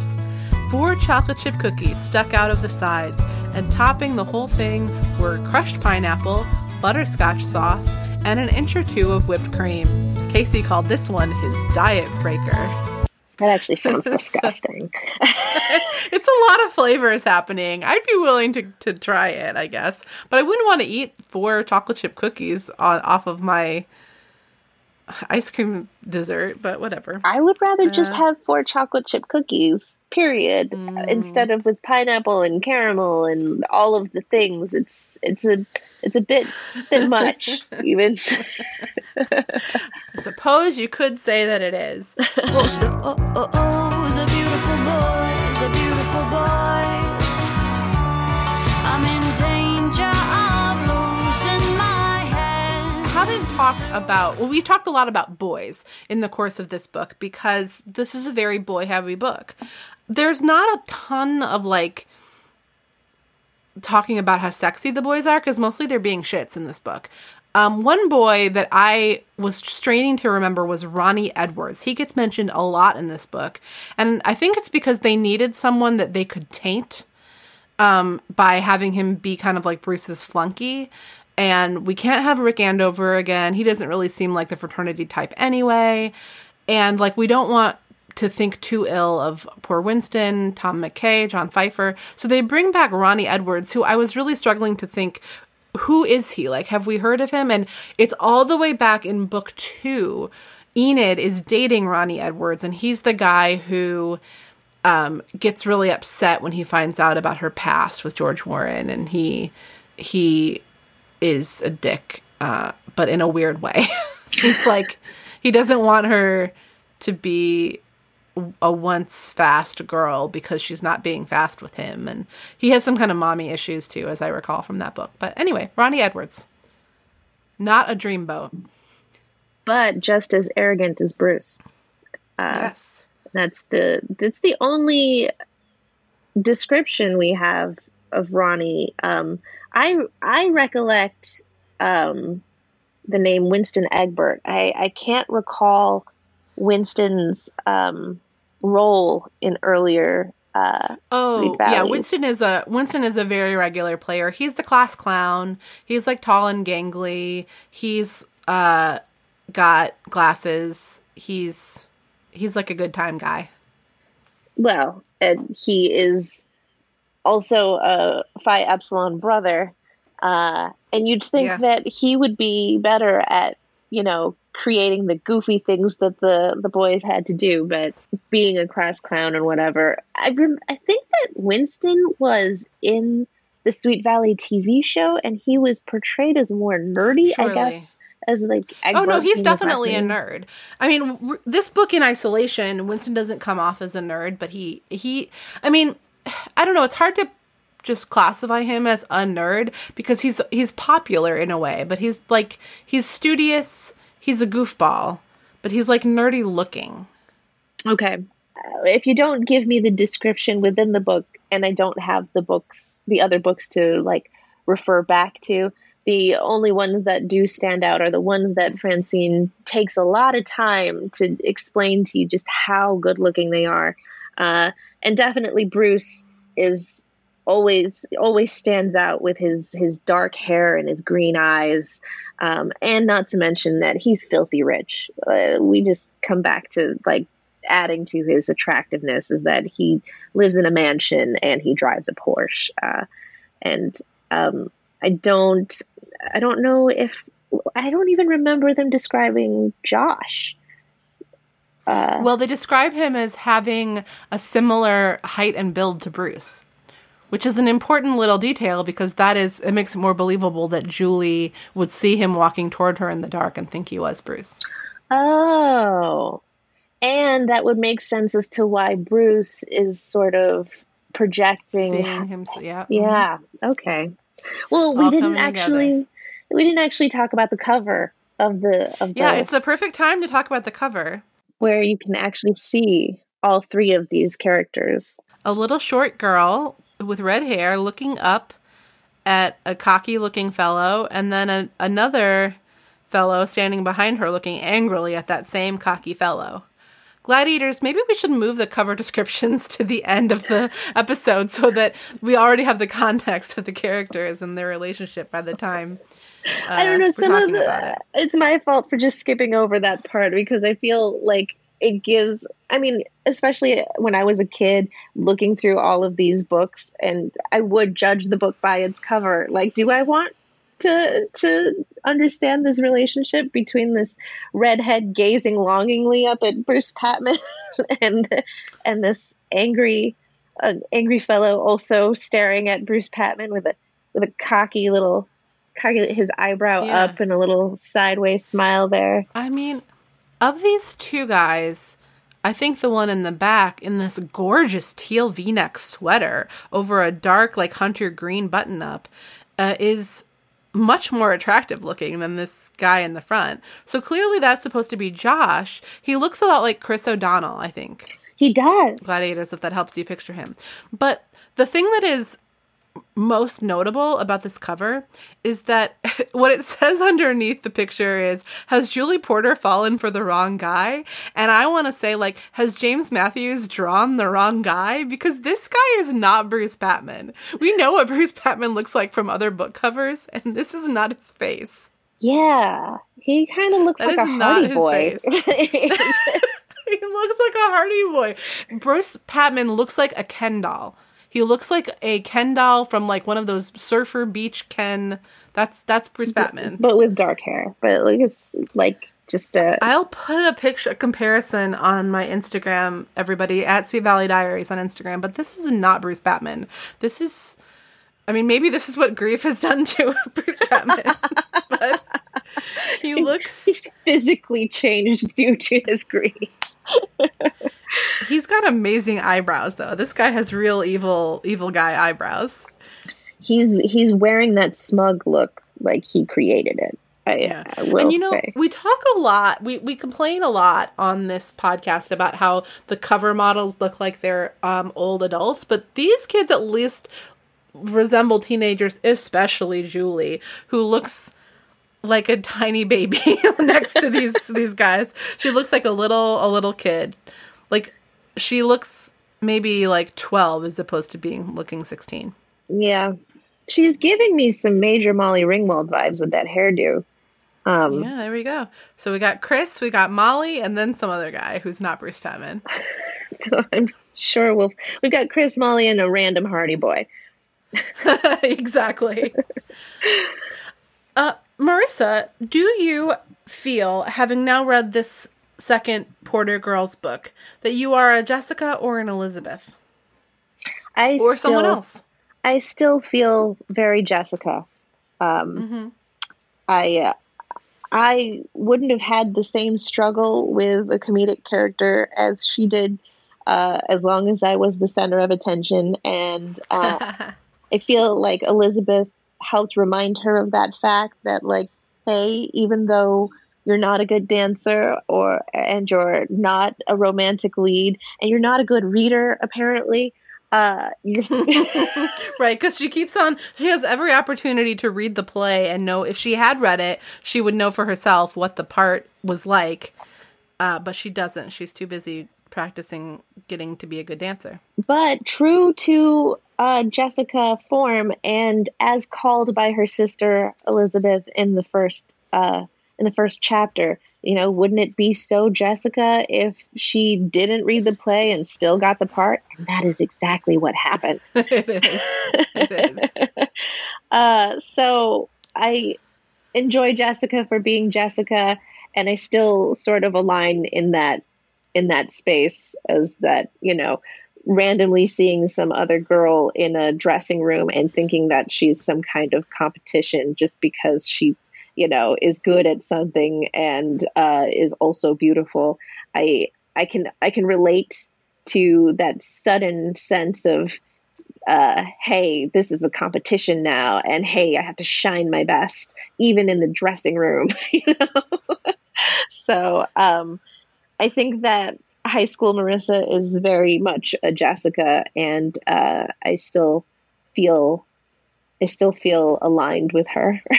Four chocolate chip cookies stuck out of the sides, and topping the whole thing were crushed pineapple, butterscotch sauce, and an inch or two of whipped cream. Casey called this one his diet breaker. That actually sounds [LAUGHS] disgusting. [LAUGHS] It's a lot of flavors happening. I'd be willing to, to try it, I guess. But I wouldn't want to eat four chocolate chip cookies on, off of my ice cream dessert, but whatever. I would rather just Uh. have four chocolate chip cookies. Period. Mm. Instead of with pineapple and caramel and all of the things. It's it's a it's a bit bit much [LAUGHS] even. I suppose you could say that it is. Oh, oh, oh, oh, he's a beautiful boy, he's a beautiful boy. I'm in danger of losing my head. haven't talked about well we've talked a lot about boys in the course of this book because this is a very boy heavy book there's not a ton of like talking about how sexy the boys are because mostly they're being shits in this book um, one boy that i was straining to remember was ronnie edwards he gets mentioned a lot in this book and i think it's because they needed someone that they could taint um, by having him be kind of like Bruce's flunky. And we can't have Rick Andover again. He doesn't really seem like the fraternity type anyway. And like, we don't want to think too ill of poor Winston, Tom McKay, John Pfeiffer. So they bring back Ronnie Edwards, who I was really struggling to think who is he? Like, have we heard of him? And it's all the way back in book two. Enid is dating Ronnie Edwards, and he's the guy who um, gets really upset when he finds out about her past with George Warren, and he he is a dick, uh, but in a weird way. [LAUGHS] He's like he doesn't want her to be a once fast girl because she's not being fast with him, and he has some kind of mommy issues too, as I recall from that book. But anyway, Ronnie Edwards, not a dreamboat. but just as arrogant as Bruce. yes. That's the that's the only description we have of Ronnie. Um, I I recollect um, the name Winston Egbert. I, I can't recall Winston's um, role in earlier. Uh, Oh yeah, Winston is a Winston is a very regular player. He's the class clown. He's like tall and gangly. He's uh got glasses. He's he's like a good time guy. well, and he is also a Phi Epsilon brother, uh, and you'd think Yeah. that he would be better at you know creating the goofy things that the the boys had to do, but being a class clown and whatever. I rem- I think that Winston was in the Sweet Valley TV show, and he was portrayed as more nerdy, Surely. I guess. As like Oh no, he's definitely a nerd. I mean, r- this book in isolation, Winston doesn't come off as a nerd, but he he. I mean, I don't know. It's hard to just classify him as a nerd because he's he's popular in a way, but he's like he's studious. He's a goofball, but he's like nerdy looking. Okay. Uh, if you don't give me the description within the book and I don't have the books, the other books to like refer back to, the only ones that do stand out are the ones that Francine takes a lot of time to explain to you just how good looking they are. Uh, and definitely Bruce is always always stands out with his his dark hair and his green eyes. Um, and not to mention that he's filthy rich. Uh, we just come back to like adding to his attractiveness is that he lives in a mansion and he drives a porsche. Uh, and um, i don't i don't know if i don't even remember them describing josh. Uh, Well, they describe him as having a similar height and build to Bruce, which is an important little detail because that is it makes it more believable that Julie would see him walking toward her in the dark and think he was Bruce. Oh, and that would make sense as to why Bruce is sort of projecting. Seeing him, yeah, mm-hmm. Yeah. Okay. Well, we All didn't actually. We didn't actually talk about the cover of the of the yeah. It's the perfect time to talk about the cover. where you can actually see all three of these characters. A little short girl with red hair looking up at a cocky-looking fellow, and then a, another fellow standing behind her looking angrily at that same cocky fellow. Gladiators, maybe we should move the cover [LAUGHS] descriptions to the end of the episode so that we already have the context of the characters and their relationship by the time. Uh, I don't know. Some of the it. it's my fault for just skipping over that part because I feel like it gives. I mean, especially when I was a kid, looking through all of these books, and I would judge the book by its cover. Like, do I want to to understand this relationship between this redhead gazing longingly up at Bruce Patman [LAUGHS] and and this angry uh, angry fellow also staring at Bruce Patman with a with a cocky little cocky his eyebrow Yeah. up and a little sideways smile there. I mean, of these two guys, I think the one in the back in this gorgeous teal v neck sweater over a dark, like hunter green button up uh, is much more attractive looking than this guy in the front. So clearly that's supposed to be Josh. He looks a lot like Chris O'Donnell, I think. He does. Gladiators, if that helps you picture him. But the thing that is most notable about this cover is that [LAUGHS] what it says underneath the picture is has Julie Porter fallen for the wrong guy? And I want to say like has James Mathewuse drawn the wrong guy because this guy is not Bruce Patman. We know what Bruce Patman looks like from other book covers and this is not his face. Yeah. He kind of looks That like a hardy boy. [LAUGHS] [LAUGHS] He looks like a Hardy boy. Bruce Patman looks like a Ken doll. He looks like a Ken doll from like one of those surfer beach Ken. That's that's Bruce Patman, but with dark hair. But like it's like just a I'll put a picture a comparison on my Instagram, everybody at Sweet Valley Diaries on Instagram. But this is not Bruce Patman. This is, I mean, maybe this is what grief has done to [LAUGHS] Bruce Patman, [LAUGHS] but he looks he's physically changed due to his grief. [LAUGHS] He's got amazing eyebrows, though. This guy has real evil, evil guy eyebrows. He's he's wearing that smug look like he created it. I, I will and you know, say. we talk a lot. We we complain a lot on this podcast about how the cover models look like they're um, old adults, but these kids at least resemble teenagers, especially Julie, who looks like a tiny baby [LAUGHS] next to these these guys. She looks like a little a little kid. Like she looks maybe like 12 as opposed to being looking 16. Yeah. She's giving me some major Molly Ringwald vibes with that hairdo. Um, Yeah, there we go. So we got Chris, we got Molly, and then some other guy who's not Bruce Patman. [LAUGHS] I'm sure we'll. We've got Chris Molly and a random Hardy boy. [LAUGHS] exactly. [LAUGHS] uh, Marissa, do you feel, having now read this second Porter Girls book, that you are a Jessica or an Elizabeth? I Or still, someone else? I still feel very Jessica. Um, Mm-hmm. I uh, I wouldn't have had the same struggle with a comedic character as she did, uh, as long as I was the center of attention. And uh, [LAUGHS] I feel like Elizabeth helped remind her of that fact that, like, hey, even though you're not a good dancer or and you're not a romantic lead and you're not a good reader apparently uh [LAUGHS] [LAUGHS] right, because she keeps on, she has every opportunity to read the play and know if she had read it, she would know for herself what the part was like. Uh, but she doesn't. She's too busy practicing getting to be a good dancer. but true to uh, Jessica form and as called by her sister Elizabeth in the first uh, in the first chapter. You know, wouldn't it be so Jessica if she didn't read the play and still got the part? And that is exactly what happened. [LAUGHS] it is. It is. [LAUGHS] Uh, so I enjoy Jessica for being Jessica, and I still sort of align in that in that space as that you know randomly seeing some other girl in a dressing room and thinking that she's some kind of competition just because she you know is good at something and uh, is also beautiful i i can i can relate to that sudden sense of uh, hey, this is a competition now, and hey, I have to shine my best, even in the dressing room, [LAUGHS] you know. [LAUGHS] so um, I think that high school Marissa is very much a Jessica, and uh, I still feel, I still feel aligned with her. [LAUGHS]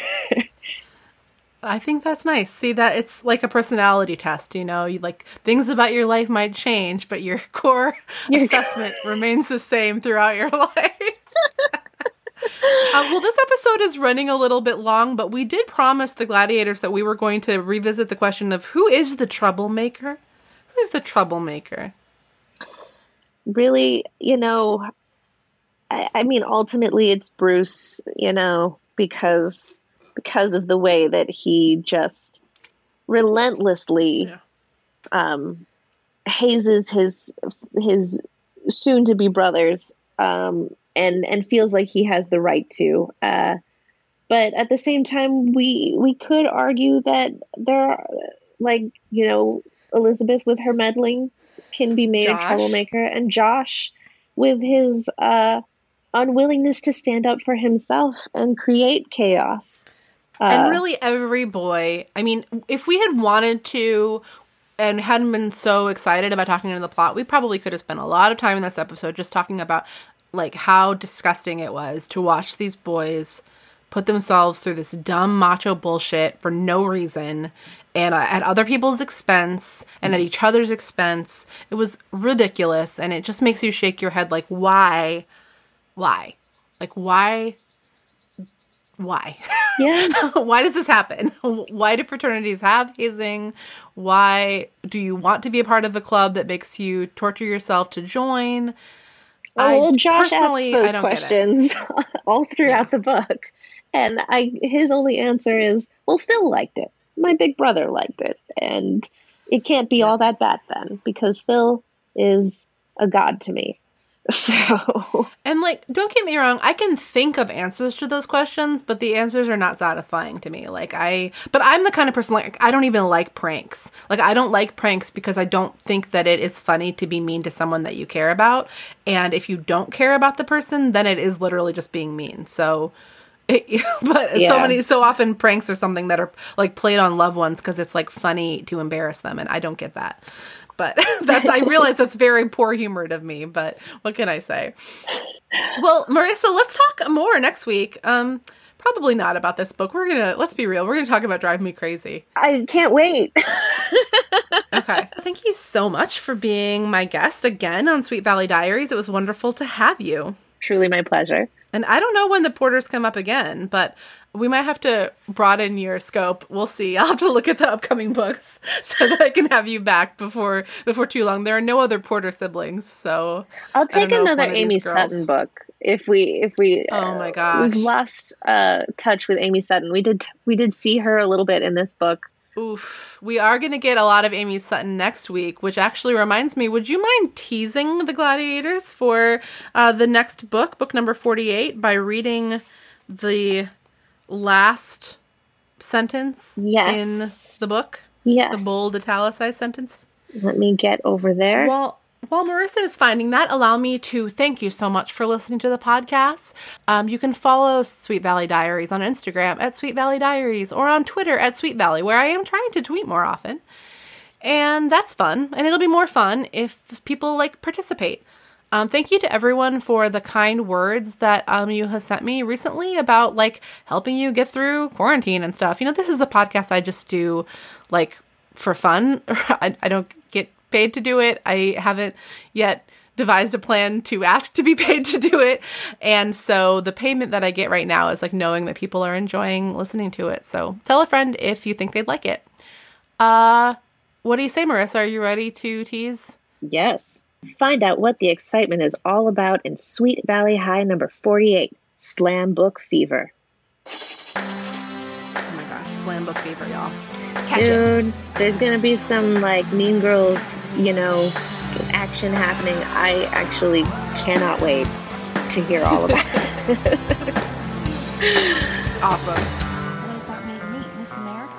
I think that's nice. See that it's like a personality test, you know, you like things about your life might change, but your [LAUGHS] core [LAUGHS] Your- assessment [LAUGHS] remains the same throughout your life. Uh, well, this episode is running a little bit long, but we did promise the gladiators that we were going to revisit the question of who is the troublemaker? Who's the troublemaker? really, you know, I, I mean, ultimately, it's Bruce, you know, because because of the way that he just relentlessly Yeah. um, hazes his his soon to be brothers, um, and and feels like he has the right to. Uh, but at the same time, we we could argue that there, are, like you know, Elizabeth with her meddling can be made Josh. a troublemaker, and Josh with his uh, unwillingness to stand up for himself and create chaos. Uh, and really every boy i mean if we had wanted to and hadn't been so excited about talking into the plot we probably could have spent a lot of time in this episode just talking about like how disgusting it was to watch these boys put themselves through this dumb macho bullshit for no reason and uh, at other people's expense and at each other's expense. It was ridiculous and it just makes you shake your head like why? Why? Like why why yeah, [LAUGHS] why does this happen? Why do fraternities have hazing? Why do you want to be a part of a club that makes you torture yourself to join? Oh, well, Josh asks those I questions [LAUGHS] all throughout the book, and I his only answer is, "Well, Phil liked it. My big brother liked it, and it can't be all that bad then because Phil is a god to me." [LAUGHS] So And like, don't get me wrong, I can think of answers to those questions, but the answers are not satisfying to me. Like I, but I'm the kind of person like I don't even like pranks. Like I don't like pranks because I don't think that it is funny to be mean to someone that you care about. And if you don't care about the person, then it is literally just being mean. So. [LAUGHS] It, [LAUGHS] but so many so often pranks are something that are like played on loved ones because it's like funny to embarrass them and i don't get that but [LAUGHS] that's i realize that's very poor humored of me but what can i say well, Marissa, let's talk more next week. Um, probably not about this book. We're gonna let's be real. We're gonna talk about Drive Me Crazy. I can't wait. [LAUGHS] Okay. Thank you so much for being my guest again on Sweet Valley Diaries. It was wonderful to have you. Truly my pleasure. And I don't know when the porters come up again, but we might have to broaden your scope. We'll see. [LAUGHS] I'll have to look at the upcoming books [LAUGHS] so that I can have you back before before too long. There are no other porter siblings, so I'll take another one of these Amy Sutton book if we if we Oh my uh, we've lost uh touch with Amy Sutton. We did we did see her a little bit in this book. Oof. We are going to get a lot of Amy Sutton next week, which actually reminds me would you mind teasing the gladiators for uh, the next book, book number 48, by reading the last sentence Yes. in the book? Yes. The bold italicized sentence? Let me get over there. Well, while Marissa is finding that, allow me to thank you so much for listening to the podcast. Um, you can follow Sweet Valley Diaries on Instagram at Sweet Valley Diaries or on Twitter at Sweet Valley, where I am trying to tweet more often. And that's fun, and it'll be more fun if people like participate. Um, thank you to everyone for the kind words that um, you have sent me recently about like helping you get through quarantine and stuff. You know, this is a podcast I just do like for fun. [LAUGHS] I, I don't get paid to do it. I haven't yet devised a plan to ask to be [LAUGHS] paid to do it. And so the payment that I get right now is like knowing that people are enjoying listening to it. So tell a friend if you think they'd like it. Uh, what do you say, Marissa? Are you ready to tease? Yes. Find out what the excitement is all about in Sweet Valley High number 48, Slam Book Fever. Oh my gosh, slam book fever, y'all. Catch it. Dude, there's going to be some like Mean Girls, you know, action happening. I actually cannot wait to hear all about [LAUGHS] it. Awesome. [LAUGHS] Does that make me Miss America?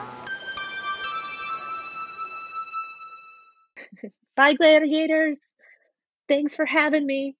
Bye, gladiators. Thanks for having me.